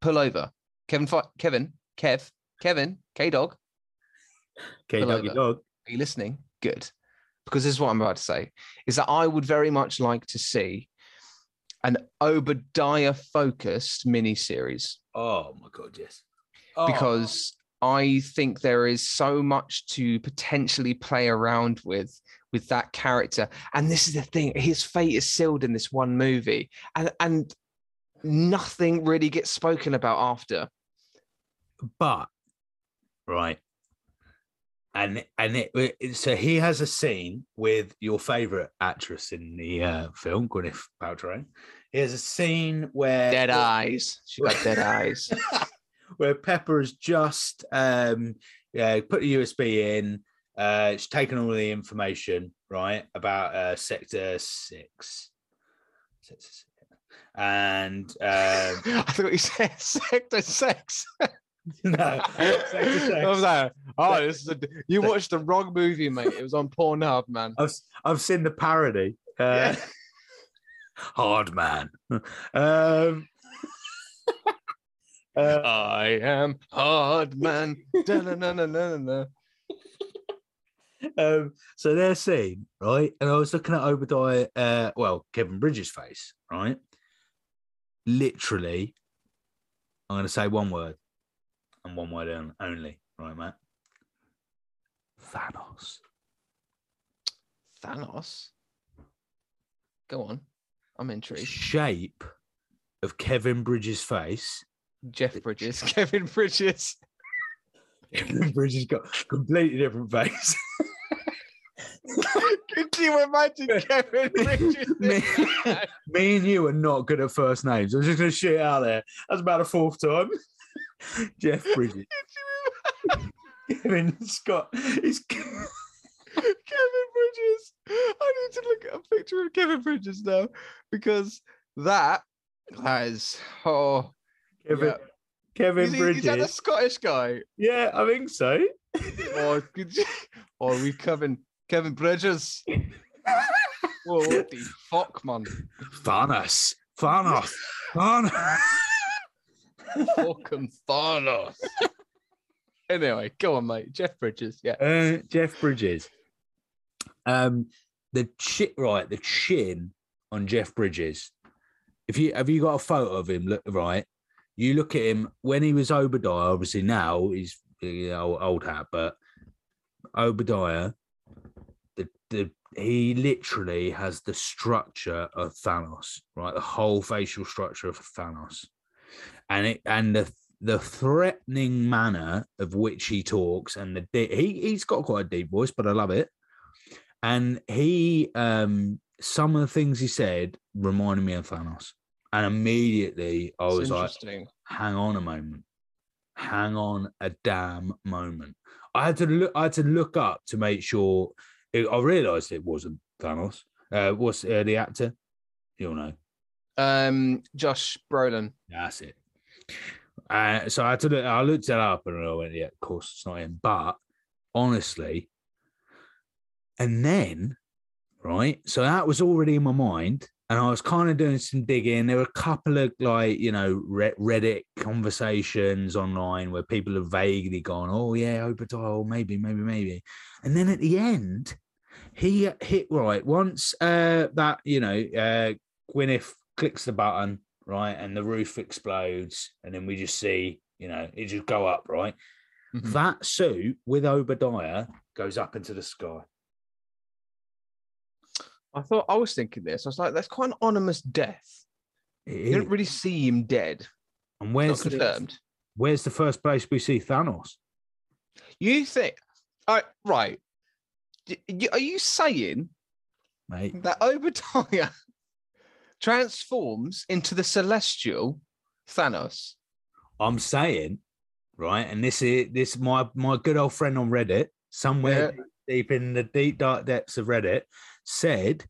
Pull over. Kevin feige kevin kev kevin k-dog. Okay, pull doggy dog. Are you listening? Good. Because this is what I'm about to say is that I would very much like to see an Obadiah focused miniseries Oh my god, yes. Oh, because I think there is so much to potentially play around with with that character. And this is the thing, his fate is sealed in this one movie. And and nothing really gets spoken about after. but right. And and it, so he has a scene with your favorite actress in the uh, film, Gwyneth Paltrow. He has a scene where Dead eyes. She got dead eyes. where Pepper has just um yeah put the USB in. Uh, it's taken all the information right about uh, sector six, Sector six. and um, I thought you said sector sex. no, sector I was six. like, oh, this is a, you watched the wrong movie, mate. It was on Pornhub, man. I've I've seen the parody. Uh, Yeah. Hard man. Um, Uh, I am hard man. Um, so their scene, right? And I was looking at Obadiah, uh, well, Kevin Bridges' face, right? Literally, I'm going to say one word and one word on- only, right, Matt? Thanos. Thanos. Go on. I'm The intrigued. shape of Kevin Bridges' face. Jeff Bridges, Kevin Bridges. Kevin Bridges got a completely different face. Could you imagine Kevin Bridges? me, me and you are not good at first names. I'm just going to shoot out there. That's about the fourth time. Jeff Bridges. Kevin Scott. He's Kevin Bridges. I need to look at a picture of Kevin Bridges now because that has oh Kevin. yeah. Kevin is, he, Bridges. is that a Scottish guy? Yeah, I think so. Or could you, or we Kevin Kevin Bridges? Whoa, what the fuck, man? Thanos. Thanos. Thanos. Fucking Thanos. anyway, go on, mate. Jeff Bridges. Yeah. Uh, Jeff Bridges. Um, the chin, right, the chin on Jeff Bridges. If you have you got a photo of him, look right. You look at him when he was Obadiah. Obviously now he's you know, old hat, but Obadiah, the the he literally has the structure of Thanos, right? The whole facial structure of Thanos, and it and the the threatening manner of which he talks and the he he's got quite a deep voice, but I love it. And he um some of the things he said reminded me of Thanos. And immediately I was like, hang on a moment. Hang on a damn moment. I had to look I had to look up to make sure it, I realized it wasn't Thanos. Uh what's uh, the actor? You'll know. Um, Josh Brolin. That's it. Uh, so I had to I looked it up and I went, yeah, of course it's not him. But honestly, and then, right, so that was already in my mind. And I was kind of doing some digging. There were a couple of like, you know, Reddit conversations online where people have vaguely gone, oh, yeah, Obadiah, maybe, maybe, maybe. And then at the end, he hit right once uh, that, you know, uh, Gwyneth clicks the button, right, and the roof explodes, and then we just see, you know, it just go up, right. Mhm. That suit with Obadiah goes up into the sky. I thought I was thinking this. I was like, that's quite an ominous death. You don't really see him dead. and where's the, confirmed. where's the first place we see Thanos? You think? Uh, right. Are you saying Mate, that Obadiah transforms into the celestial Thanos? I'm saying, right, and this is this my my good old friend on Reddit, somewhere deep in the deep dark depths of Reddit, said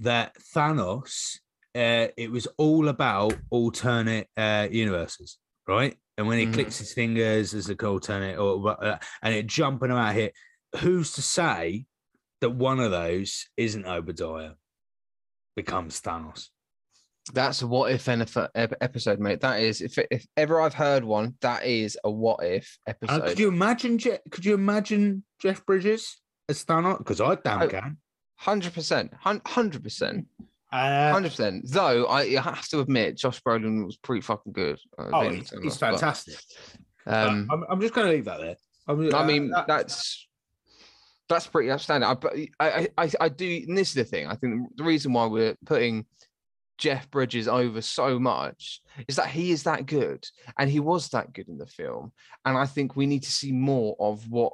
that Thanos, uh, it was all about alternate uh, universes, right? And when he Mhm. clicks his fingers as an alternate, or uh, and it jumping out here, who's to say that one of those isn't Obadiah becomes Thanos? That's a what if any episode, mate. That is, if if ever I've heard one, that is a what if Uh, episode. could you imagine? Je- could you imagine Jeff Bridges as Thanos? Because I damn Oh, can. Hundred percent, hundred percent, Uh, hundred percent. Though I I have to admit, Josh Brolin was pretty fucking good. uh, oh, being he's, Thanos, he's but, fantastic. Um, I'm, I'm just going to leave that there. I'm- I uh, mean, that- that's that's pretty outstanding. I, I, I, I do. And this is the thing. I think the reason why we're putting Jeff Bridges over so much is that he is that good, and he was that good in the film. And I think we need to see more of what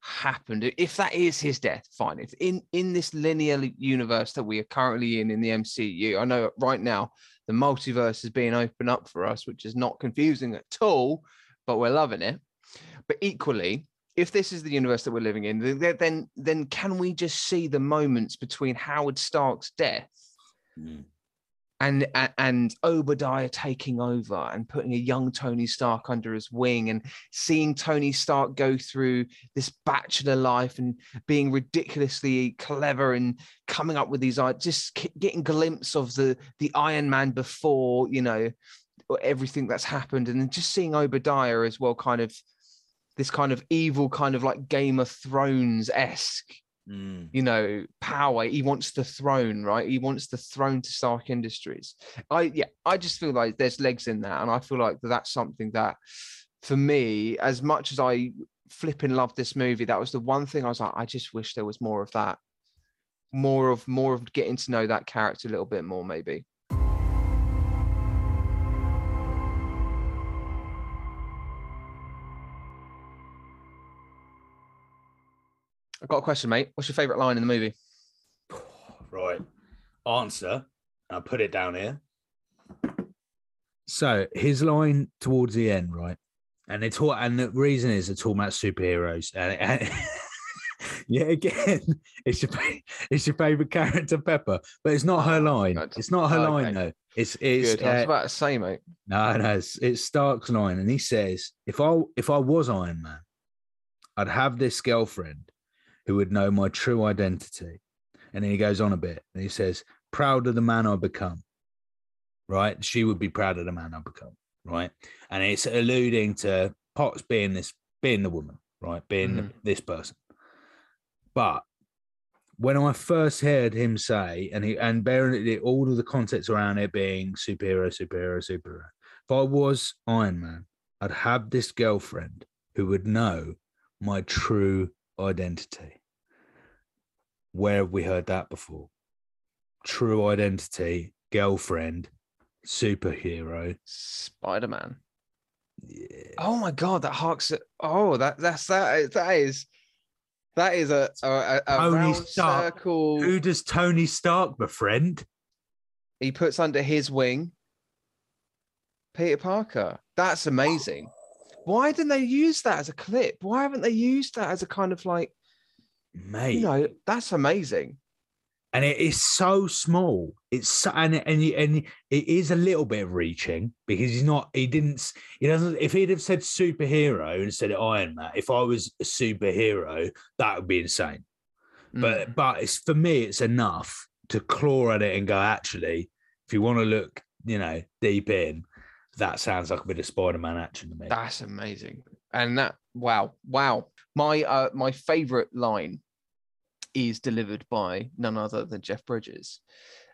happened. If that is his death, fine. If in in this linear universe that we are currently in in the MCU, I know right now the multiverse is being opened up for us, which is not confusing at all, but we're loving it. But equally, if this is the universe that we're living in, then then, can we just see the moments between Howard Stark's death Mm. and and Obadiah taking over and putting a young Tony Stark under his wing and seeing Tony Stark go through this bachelor life and being ridiculously clever and coming up with these just getting glimpse of the the Iron Man before you know everything that's happened, and then just seeing Obadiah as well, kind of this kind of evil, kind of like Game of Thrones esque, Mm. you know, power. He wants the throne, right? He wants the throne to Stark Industries. I yeah, I just feel like there's legs in that, and I feel like that's something that, for me, as much as I flipping love this movie, that was the one thing I was like, I just wish there was more of that, more of more of getting to know that character a little bit more, maybe. I've got a question, mate. What's your favorite line in the movie? Right. Answer. I'll put it down here. So his line towards the end, right? And they talk, and the reason is they're talking about superheroes. And, and yeah, again, it's your it's your favorite character, Pepper, but it's not her line. It's not her Oh, line though. It's it's Good. I was uh, about to say, mate. no, no, it's, it's Stark's line, and he says, "If I if I was Iron Man, I'd have this girlfriend who would know my true identity." And then he goes on a bit, and he says, "Proud of the man I become." Right? She would be proud of the man I become. Right? And it's alluding to Potts being this, being the woman, right? Being Mhm. this person. But when I first heard him say, and he and bearing it, all of the context around it being superhero, superhero, superhero. If I was Iron Man, I'd have this girlfriend who would know my true identity. Where have we heard that before? True identity, girlfriend, superhero. Spider Man. Yeah. Oh my god, that harks. Oh, that that's that. That is that is a a, a, Tony Stark. circle. Who does Tony Stark befriend? he puts under his wing. Peter Parker. That's amazing. Why didn't they use that as a clip? Why haven't they used that as a kind of like Mate. you know? That's amazing. and it is so small. It's so, and and and it is a little bit reaching because he's not. He didn't. He doesn't. If he'd have said superhero instead of Iron Man, if I was a superhero, that would be insane. Mm. But but it's for me, it's enough to claw at it and go. Actually, if you want to look, you know, deep in, that sounds like a bit of Spider-Man action to me. That's amazing. And that wow, wow. My uh my favorite line is delivered by none other than Jeff Bridges.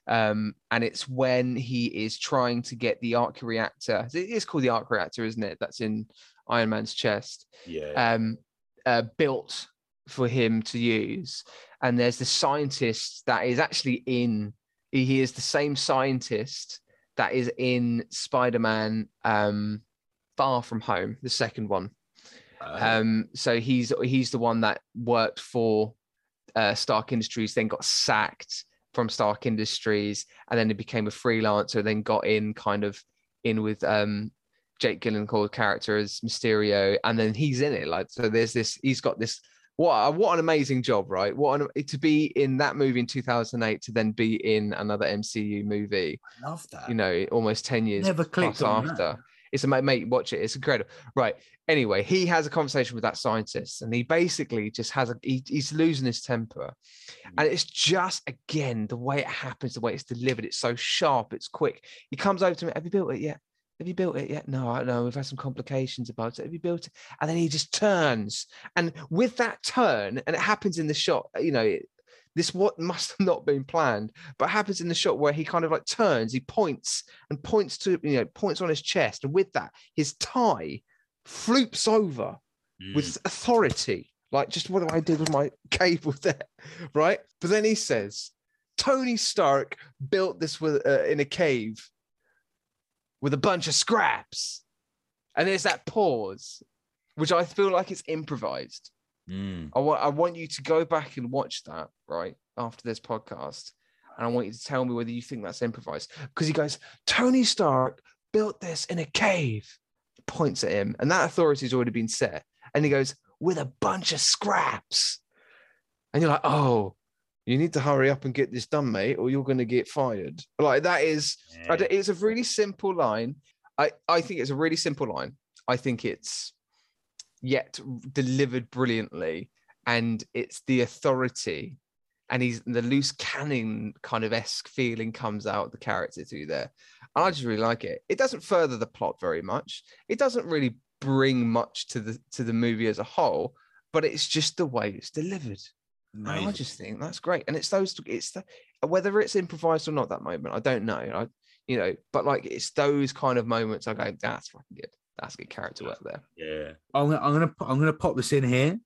Um, and it's when he is trying to get the arc reactor. It is called the arc reactor, isn't it? That's in Iron Man's chest. yeah. Um, uh, built for him to use. And there's the scientist that is actually in. He is the same scientist that is in Spider-Man um, Far From Home, the second one. Uh, Um, so he's he's the one that worked for uh, Stark Industries, then got sacked from Stark Industries, and then he became a freelancer. Then got in kind of in with um, Jake Gyllenhaal's character as Mysterio, and then he's in it. Like so, there's this. He's got this. What what an amazing job, right? What an, to be in that movie in 2008 to then be in another MCU movie I love that. you know, almost 10 years Never clicked that. after. It's a mate, mate, watch it. It's incredible. Right. Anyway, he has a conversation with that scientist and he basically just has a, he, he's losing his temper. And it's just, again, the way it happens, the way it's delivered. It's so sharp, it's quick. He comes over to me, Have you built it yet? Have you built it yet? No, I know. We've had some complications about it. Have you built it? And then he just turns. And with that turn, and it happens in the shot, you know, it, this what must have not been planned, but happens in the shot where he kind of like turns, he points and points to, you know, points on his chest. And with that, his tie floops over Mm. with authority. Like, just what do I do with my cable there? Right. But then he says, Tony Stark built this with uh, in a cave with a bunch of scraps. And there's that pause, which I feel like it's improvised. Mm. I want I want you to go back and watch that right after this podcast, and I want you to tell me whether you think that's improvised. Because he goes, Tony Stark built this in a cave. Points at him, and that authority has already been set. And he goes with a bunch of scraps, and you're like, oh. You need to hurry up and get this done, mate, or you're going to get fired. Like that is, don't- it's a really simple line. I, I think it's a really simple line. I think it's yet delivered brilliantly and it's the authority and he's the loose cannon kind of esque feeling comes out of the character through there And I just really like it. It doesn't further the plot very much. It doesn't really bring much to the to the movie as a whole, but it's just the way it's delivered. And I just think that's great. And it's those it's the whether it's improvised or not that moment, I don't know. I you know, but like it's those kind of moments I go, that's fucking good. That's good character work there. Yeah, I'm gonna, I'm gonna, I'm gonna pop this in here.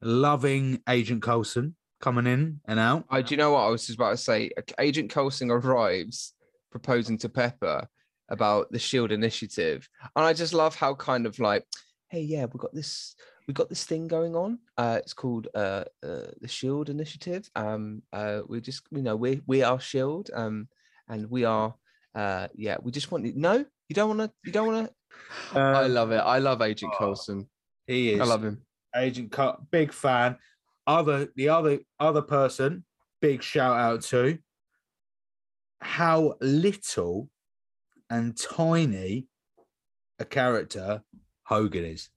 Loving Agent Coulson coming in and out. I do you know what I was just about to say? Uh, Agent Coulson arrives proposing to Pepper about the Shield initiative, and I just love how kind of like, hey, yeah, we've got this, we got this thing going on. Uh, it's called uh, uh the Shield initiative. Um, uh, we just, you know, we we are Shield. Um, and we are, uh, yeah, we just want you. No, you don't want to. You don't want to. I Um, love it. I love Agent oh, Coulson. He is. I love him. Agent Cut, big fan. Other the other other person, big shout out to how little and tiny a character Hogan is.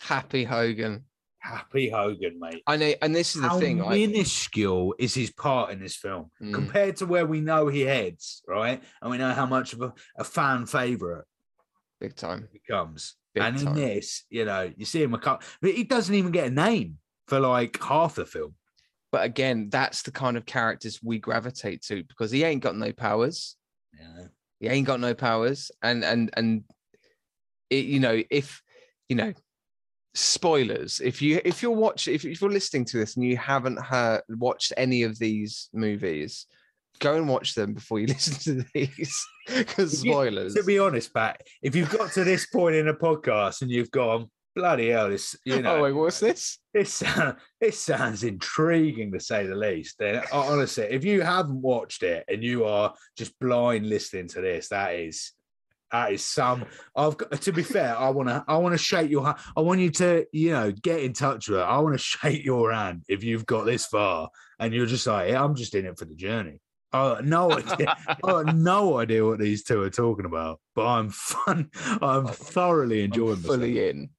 Happy Hogan. Happy Hogan, mate. I know, and this is the how thing. I, minuscule is his part in this film Mm. compared to where we know he heads, right? And we know how much of a, a fan favorite big time. he becomes. Big and in time. this, you know, you see him a couple, but he doesn't even get a name for like half the film. But again, that's the kind of characters we gravitate to because he ain't got no powers. Yeah. He ain't got no powers, and and and it, you know if you know spoilers if you if you're watching if, if you're listening to this and you haven't heard watched any of these movies go and watch them before you listen to these because If you- spoilers To be honest, Pat, if you've got to this point in a podcast and you've gone, bloody hell, this, you oh, know, oh wait what's this this, sound- this sounds intriguing to say the least. Then honestly, if you haven't watched it and you are just blind listening to this, that is that is some. I've got to be fair. I want to. I want to shake your hand. I want you to, you know, get in touch with it. I want to shake your hand if you've got this far and you're just like, yeah, I'm just in it for the journey. I got no idea. I no idea what these two are talking about, but I'm fun. I'm thoroughly enjoying I'm fully in.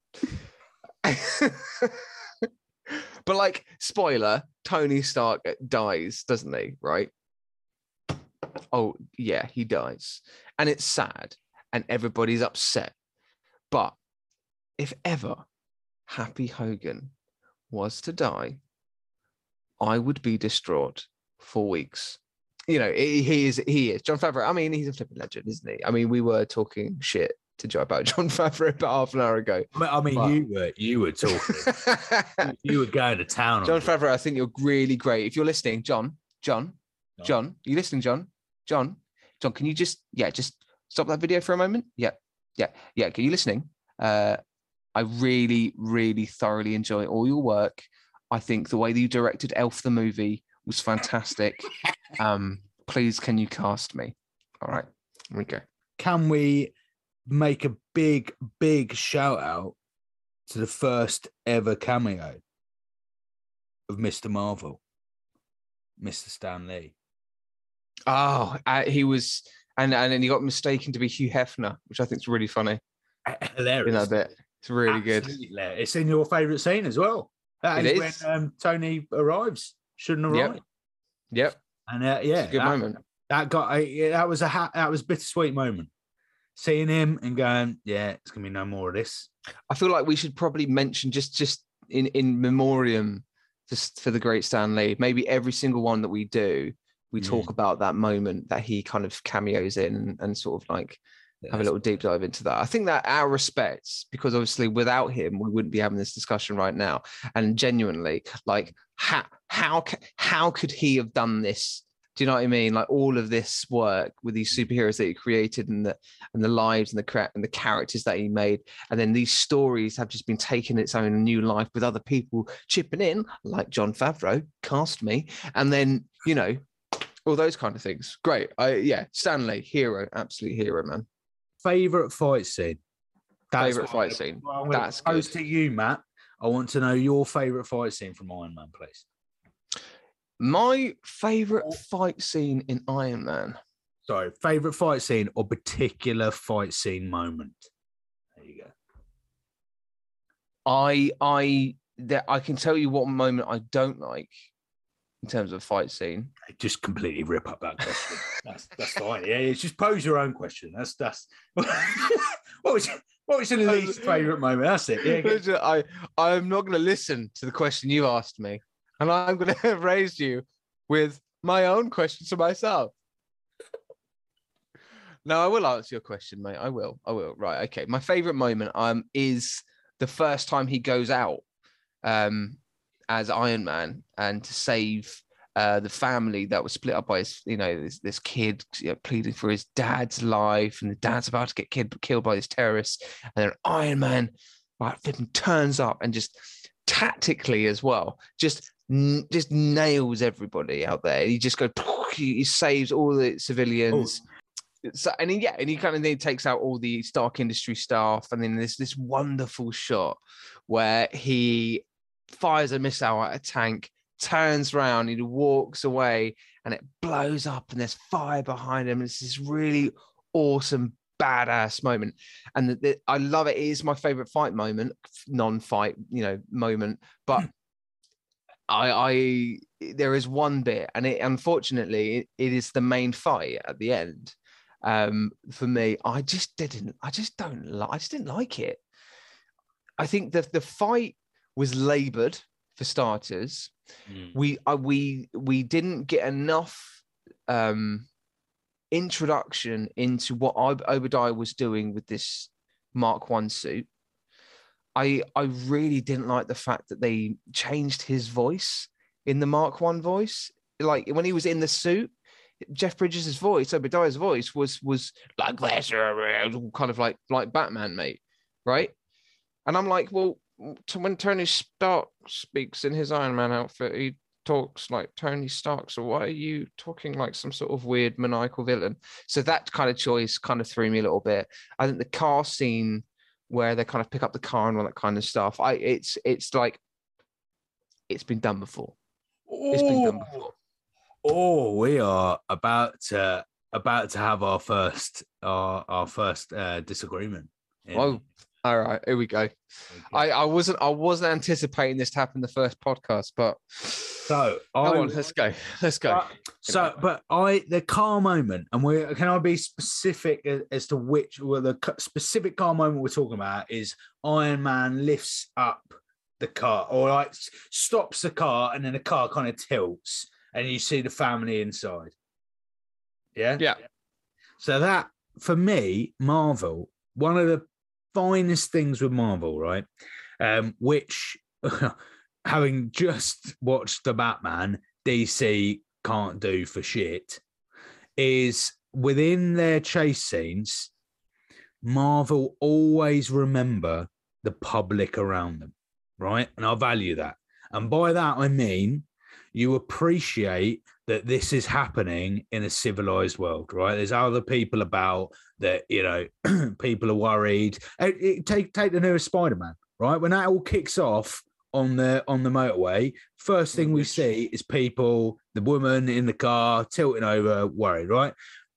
but like, spoiler: Tony Stark uh, dies, doesn't he? Right? Oh yeah, he dies, and it's sad, and everybody's upset. But if ever Happy Hogan was to die, I would be distraught for weeks. You know, he is he is Jon Favreau. I mean, he's a flipping legend, isn't he? I mean, we were talking shit to Joe about Jon Favreau about half an hour ago. I mean, But- you were you were talking. you- were going to town. on John. Favreau, I think you're really great. If you're listening, John, John. John, are you listening, John? John, John, can you just, yeah, just stop that video for a moment? Yeah, yeah, yeah. Can you listening? Uh, I really, really thoroughly enjoy all your work. I think the way that you directed Elf the movie was fantastic. um, please, can you cast me? All right, here we go. Can we make a big, big shout out to the first ever cameo of Mr. Marvel, Mr. Stan Lee? Oh, uh, he was, and and then he got mistaken to be Hugh Hefner, which I think is really funny. Hilarious. In that bit, it's really good. Hilarious. It's in your favourite scene as well. That It is, is. when um, Tony arrives, shouldn't arrive. Yep, And uh, yeah, good that, moment. that got I- that was a ha- that was a bittersweet moment. Seeing him and going, yeah, it's gonna be no more of this. I feel like we should probably mention just just in in memoriam just for the great Stan Lee. Maybe every single one that we do, we talk about that moment that he kind of cameos in and, sort of like have a little deep dive into that. I think that our respects, because obviously without him, we wouldn't be having this discussion right now. And genuinely, like how how how could he have done this? Do you know what I mean? Like all of this work with these mm. superheroes that he created and the and the lives and the and the characters that he made, and then these stories have just been taken its own new life with other people chipping in, like Jon Favreau, cast me, and then you know all those kind of things. Great, I yeah, Stan Lee, hero, absolute hero, man. Favorite fight scene. Favorite fight scene. I'm That's good. to you, Matt. I want to know your favorite fight scene from Iron Man, please. My favorite fight scene in Iron Man. Sorry, favorite fight scene or particular fight scene moment. There you go. I I that I can tell you what moment I don't like, in terms of fight scene. Just completely rip up that question. that's that's fine. Yeah, it's just pose your own question. That's that's what was what was your least favorite moment? That's it. Yeah, I I'm not going to listen to the question you asked me, and I'm going to raise you with my own question to myself. No, I will answer your question, mate. I will. I will. Right. Okay. My favorite moment um is the first time he goes out um as Iron Man and to save uh, the family that was split up by his, you know, this, this kid you know, pleading for his dad's life, and the dad's about to get kid, killed by these terrorists, and then Iron Man, right, turns up and just tactically as well, just just nails everybody out there. He just goes, he, saves all the civilians. So, and he, yeah, and he kind of then takes out all the Stark Industry staff, and then there's this wonderful shot where he fires a missile at a tank, turns around, he walks away, and it blows up, and there's fire behind him. It's this really awesome, badass moment, and the, the- I love it. It is my favorite fight moment, non-fight, you know, moment. But I, I, there is one bit, and it unfortunately it, it is the main fight at the end. Um, for me, I just didn't, I just don't like, I just didn't like it. I think that the fight was labored for starters. Mm. We uh, we we didn't get enough um, introduction into what Ob- Obadiah was doing with this Mark One suit. I I really didn't like the fact that they changed his voice in the Mark One voice. Like when he was in the suit, Jeff Bridges' voice, Obadiah's voice was was like this, kind of like like Batman, mate, right? And I'm like, well, to when Tony Stark speaks in his Iron Man outfit, he talks like Tony Stark. So why are you talking like some sort of weird maniacal villain? So that kind of choice kind of threw me a little bit. I think the car scene where they kind of pick up the car and all that kind of stuff. I it's it's like it's been done before. It's been done before. Oh, we are about to about to have our first our our first uh, disagreement. in- Oh, all right, here we go. I, I wasn't I wasn't anticipating this to happen the first podcast, but so I on, let's go. Let's go. But- so, but I the car moment, and we can I be specific a- as to which well, the specific car moment we're talking about is Iron Man lifts up the car or like stops the car, and then the car kind of tilts, and you see the family inside. Yeah, Yeah. So that for me, Marvel, one of the finest things with Marvel, right? Um, which having just watched the Batman, DC can't do for shit, is within their chase scenes, Marvel always remember the public around them, right? And I value that. And by that, I mean you appreciate that this is happening in a civilized world, right? There's other people about that, you know, people are worried. Eh, eh, Take take the newest Spider-Man, right? When that all kicks off on the on the motorway, first thing we see is people, the woman in the car tilting over, worried, right?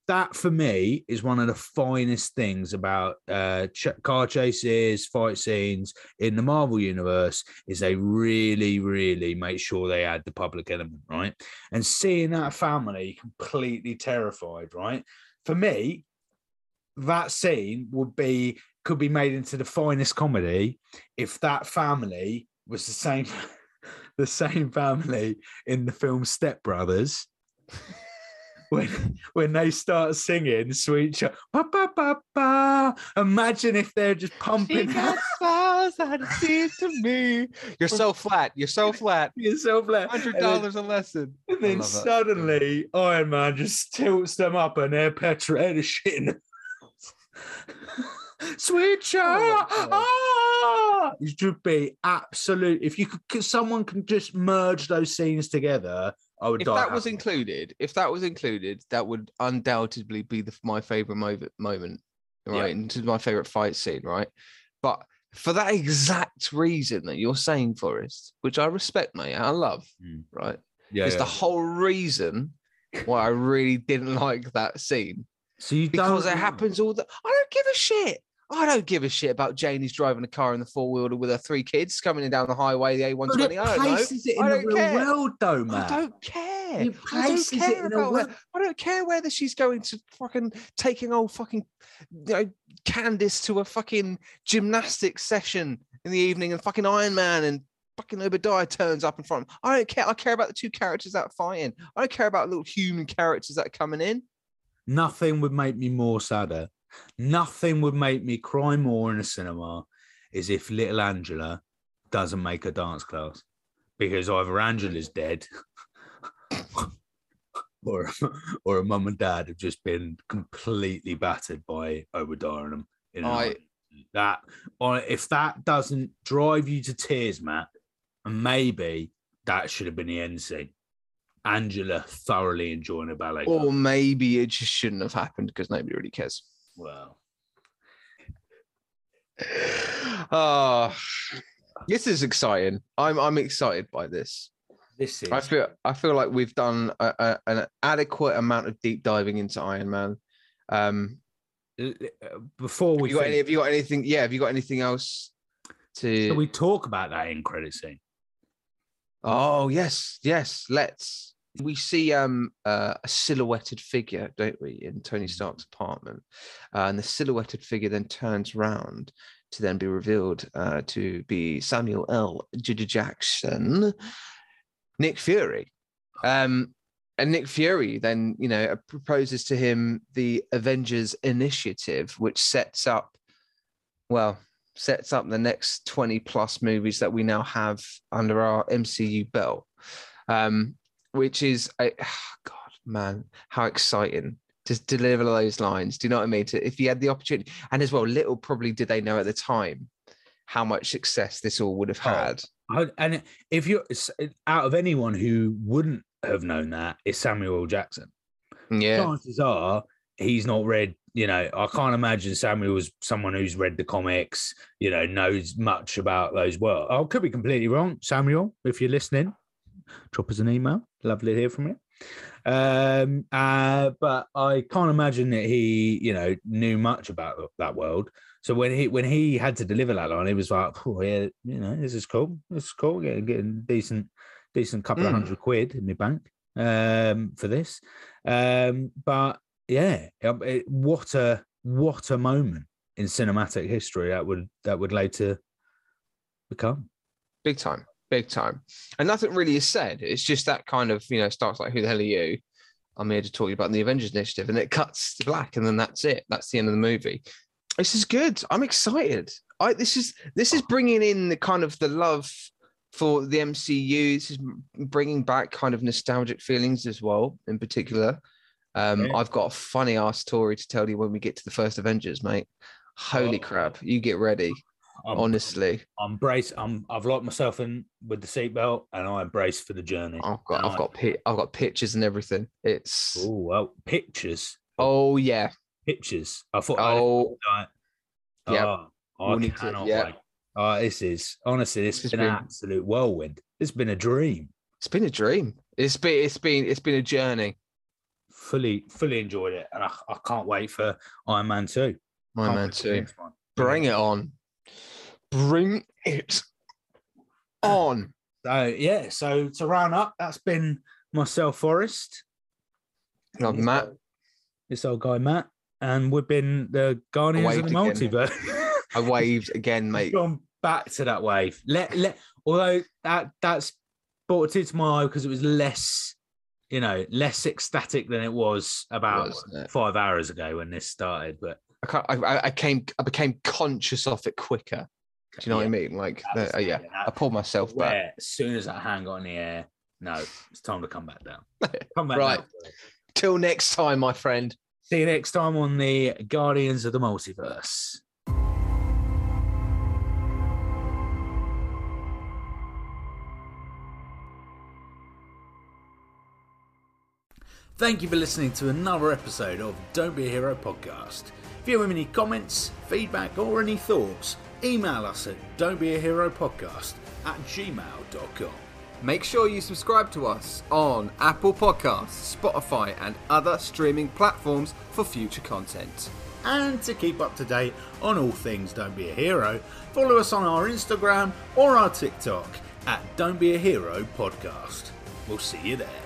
That for me is one of the finest things about uh, ch- car chases, fight scenes in the Marvel universe is they really, really make sure they add the public element, right? And seeing that family completely terrified, right? For me, that scene would be could be made into the finest comedy if that family was the same the same family in the film Step Brothers. when when they start singing sweet Child, ba, ba, ba, ba. imagine if they're just pumping smiles that seems to me. You're so flat. You're so flat. yourself like Hundred and then- dollars a lesson. And then love that. suddenly Iron Man just tilts them up and they're petrified shit in the Sweet child. Oh, ah! It should be absolute. If you could, someone can just merge those scenes together, I would If die. that was included, if that was included, that would undoubtedly be the, my favorite moment. Moment, Yeah. right? And to my favorite fight scene, right? But for that exact reason that you're saying, Forrest, which I respect, mate, I love, Mm. right? yeah, is yeah. the whole reason why I really didn't like that scene so you because it happens all the. I don't give a shit. I don't give a shit about Janie's driving a car in the four wheeler with her three kids coming in down the highway, the A120. it I don't know. places it in I the don't real care. world, though, man. I don't care. It I don't care about world. I don't care whether she's going to fucking taking old fucking you know Candice to a fucking gymnastics session in the evening and fucking Iron Man and fucking Obadiah turns up in front. of I don't care. I care about the two characters that are fighting. I don't care about little human characters that are coming in. Nothing would make me more sadder. Nothing would make me cry more in a cinema is if little Angela doesn't make a dance class because either Angela's dead or or a mum and dad have just been completely battered by Obadiah and them. You know, I- that or if that doesn't drive you to tears, Matt, and maybe that should have been the end scene. Angela thoroughly enjoying a ballet. Or maybe it just shouldn't have happened because nobody really cares. Well, Oh, this is exciting. I'm I'm excited by this. this is I feel I feel like we've done a, a, an adequate amount of deep diving into Iron Man. Um, before have we you got any, have you got anything? Yeah, have you got anything else to? we talk about that in credit scene? Oh yes, yes. Let's. We see um uh, a silhouetted figure, don't we, in Tony Stark's apartment, uh, and the silhouetted figure then turns round to then be revealed uh, to be Samuel L. Jackson, Nick Fury. Um, and Nick Fury then, you know, proposes to him the Avengers Initiative, which sets up, well, sets up the next 20 plus movies that we now have under our MCU belt. Um, which is, a, God, man, how exciting to deliver those lines. Do you know what I mean? To, if you had the opportunity, and as well, little probably did they know at the time how much success this all would have Oh, had. I- And if you're out of anyone who wouldn't have known that, is Samuel L. Jackson. Yeah. Chances are he's not read. You know, I can't imagine Samuel was someone who's read the comics. You know, knows much about those worlds. I could be completely wrong, Samuel. If you're listening, drop us an email. Lovely to hear from you. Um, uh, but I can't imagine that he, you know, knew much about that world. So when he when he had to deliver that line, he was like, "Oh yeah, you know, this is cool. This is cool. Getting getting decent, decent couple of Mm. hundred quid in my bank um, for this." Um, but yeah, um, it- what a what a moment in cinematic history that would that would later become. big time, big time. And nothing really is said. It's just that kind of, you know, starts like, who the hell are you? I'm here to talk to you about the Avengers Initiative, and it cuts to black, and then that's it. That's the end of the movie. This is good. I'm excited. I this is this is bringing in the kind of the love for the MCU. This is bringing back kind of nostalgic feelings as well. In particular, um, Yeah. I've got a funny ass story to tell you when we get to the first Avengers, mate. Holy Oh. crap! You get ready. I'm, honestly, I'm brace. I'm I've locked myself in with the seatbelt, and I'm braced for the journey. I've got, I've Nice. got, pi- I've got pictures and everything. It's Oh well, pictures, oh yeah, pictures. I thought. Oh Like, Yep. oh, I We'll need to- cannot yeah. wait. Oh, this is honestly, this This has has been an been- absolute whirlwind. It's been a dream. it's been a dream. It's been, it's been, it's been a journey. Fully, fully enjoyed it, and I, I can't wait for Iron Man two. My Can't man wait for the too. next one. Bring it on. Bring it on. So yeah, so to round up, that's been myself, Forrest, This Matt. old- this old guy Matt, and we've been the Guardians of the. Multiverse. I waved again, mate. gone back to that wave. Let let although that that's brought tear to my eye because it was less, you know, less ecstatic than it was about it? five hours ago when this started. But I, can't, I, I- came, I became conscious of it quicker. Do you know what I mean? Like, was uh, yeah, I pulled myself back. as soon as that hand got in the air, no, it's time to come back down. Come back Right. down. Till next time, my friend. See you next time on the Guardians of the Multiverse. Thank you for listening to another episode of Don't Be a Hero podcast. If you have any comments, feedback, or any thoughts, email us at don'tbeahero podcast at gmail.com. Make sure you subscribe to us on Apple Podcasts, Spotify, and other streaming platforms for future content. and to keep up to date on all things Don't Be a Hero, follow us on our Instagram or our TikTok at Don't Be a Hero Podcast. We'll see you there.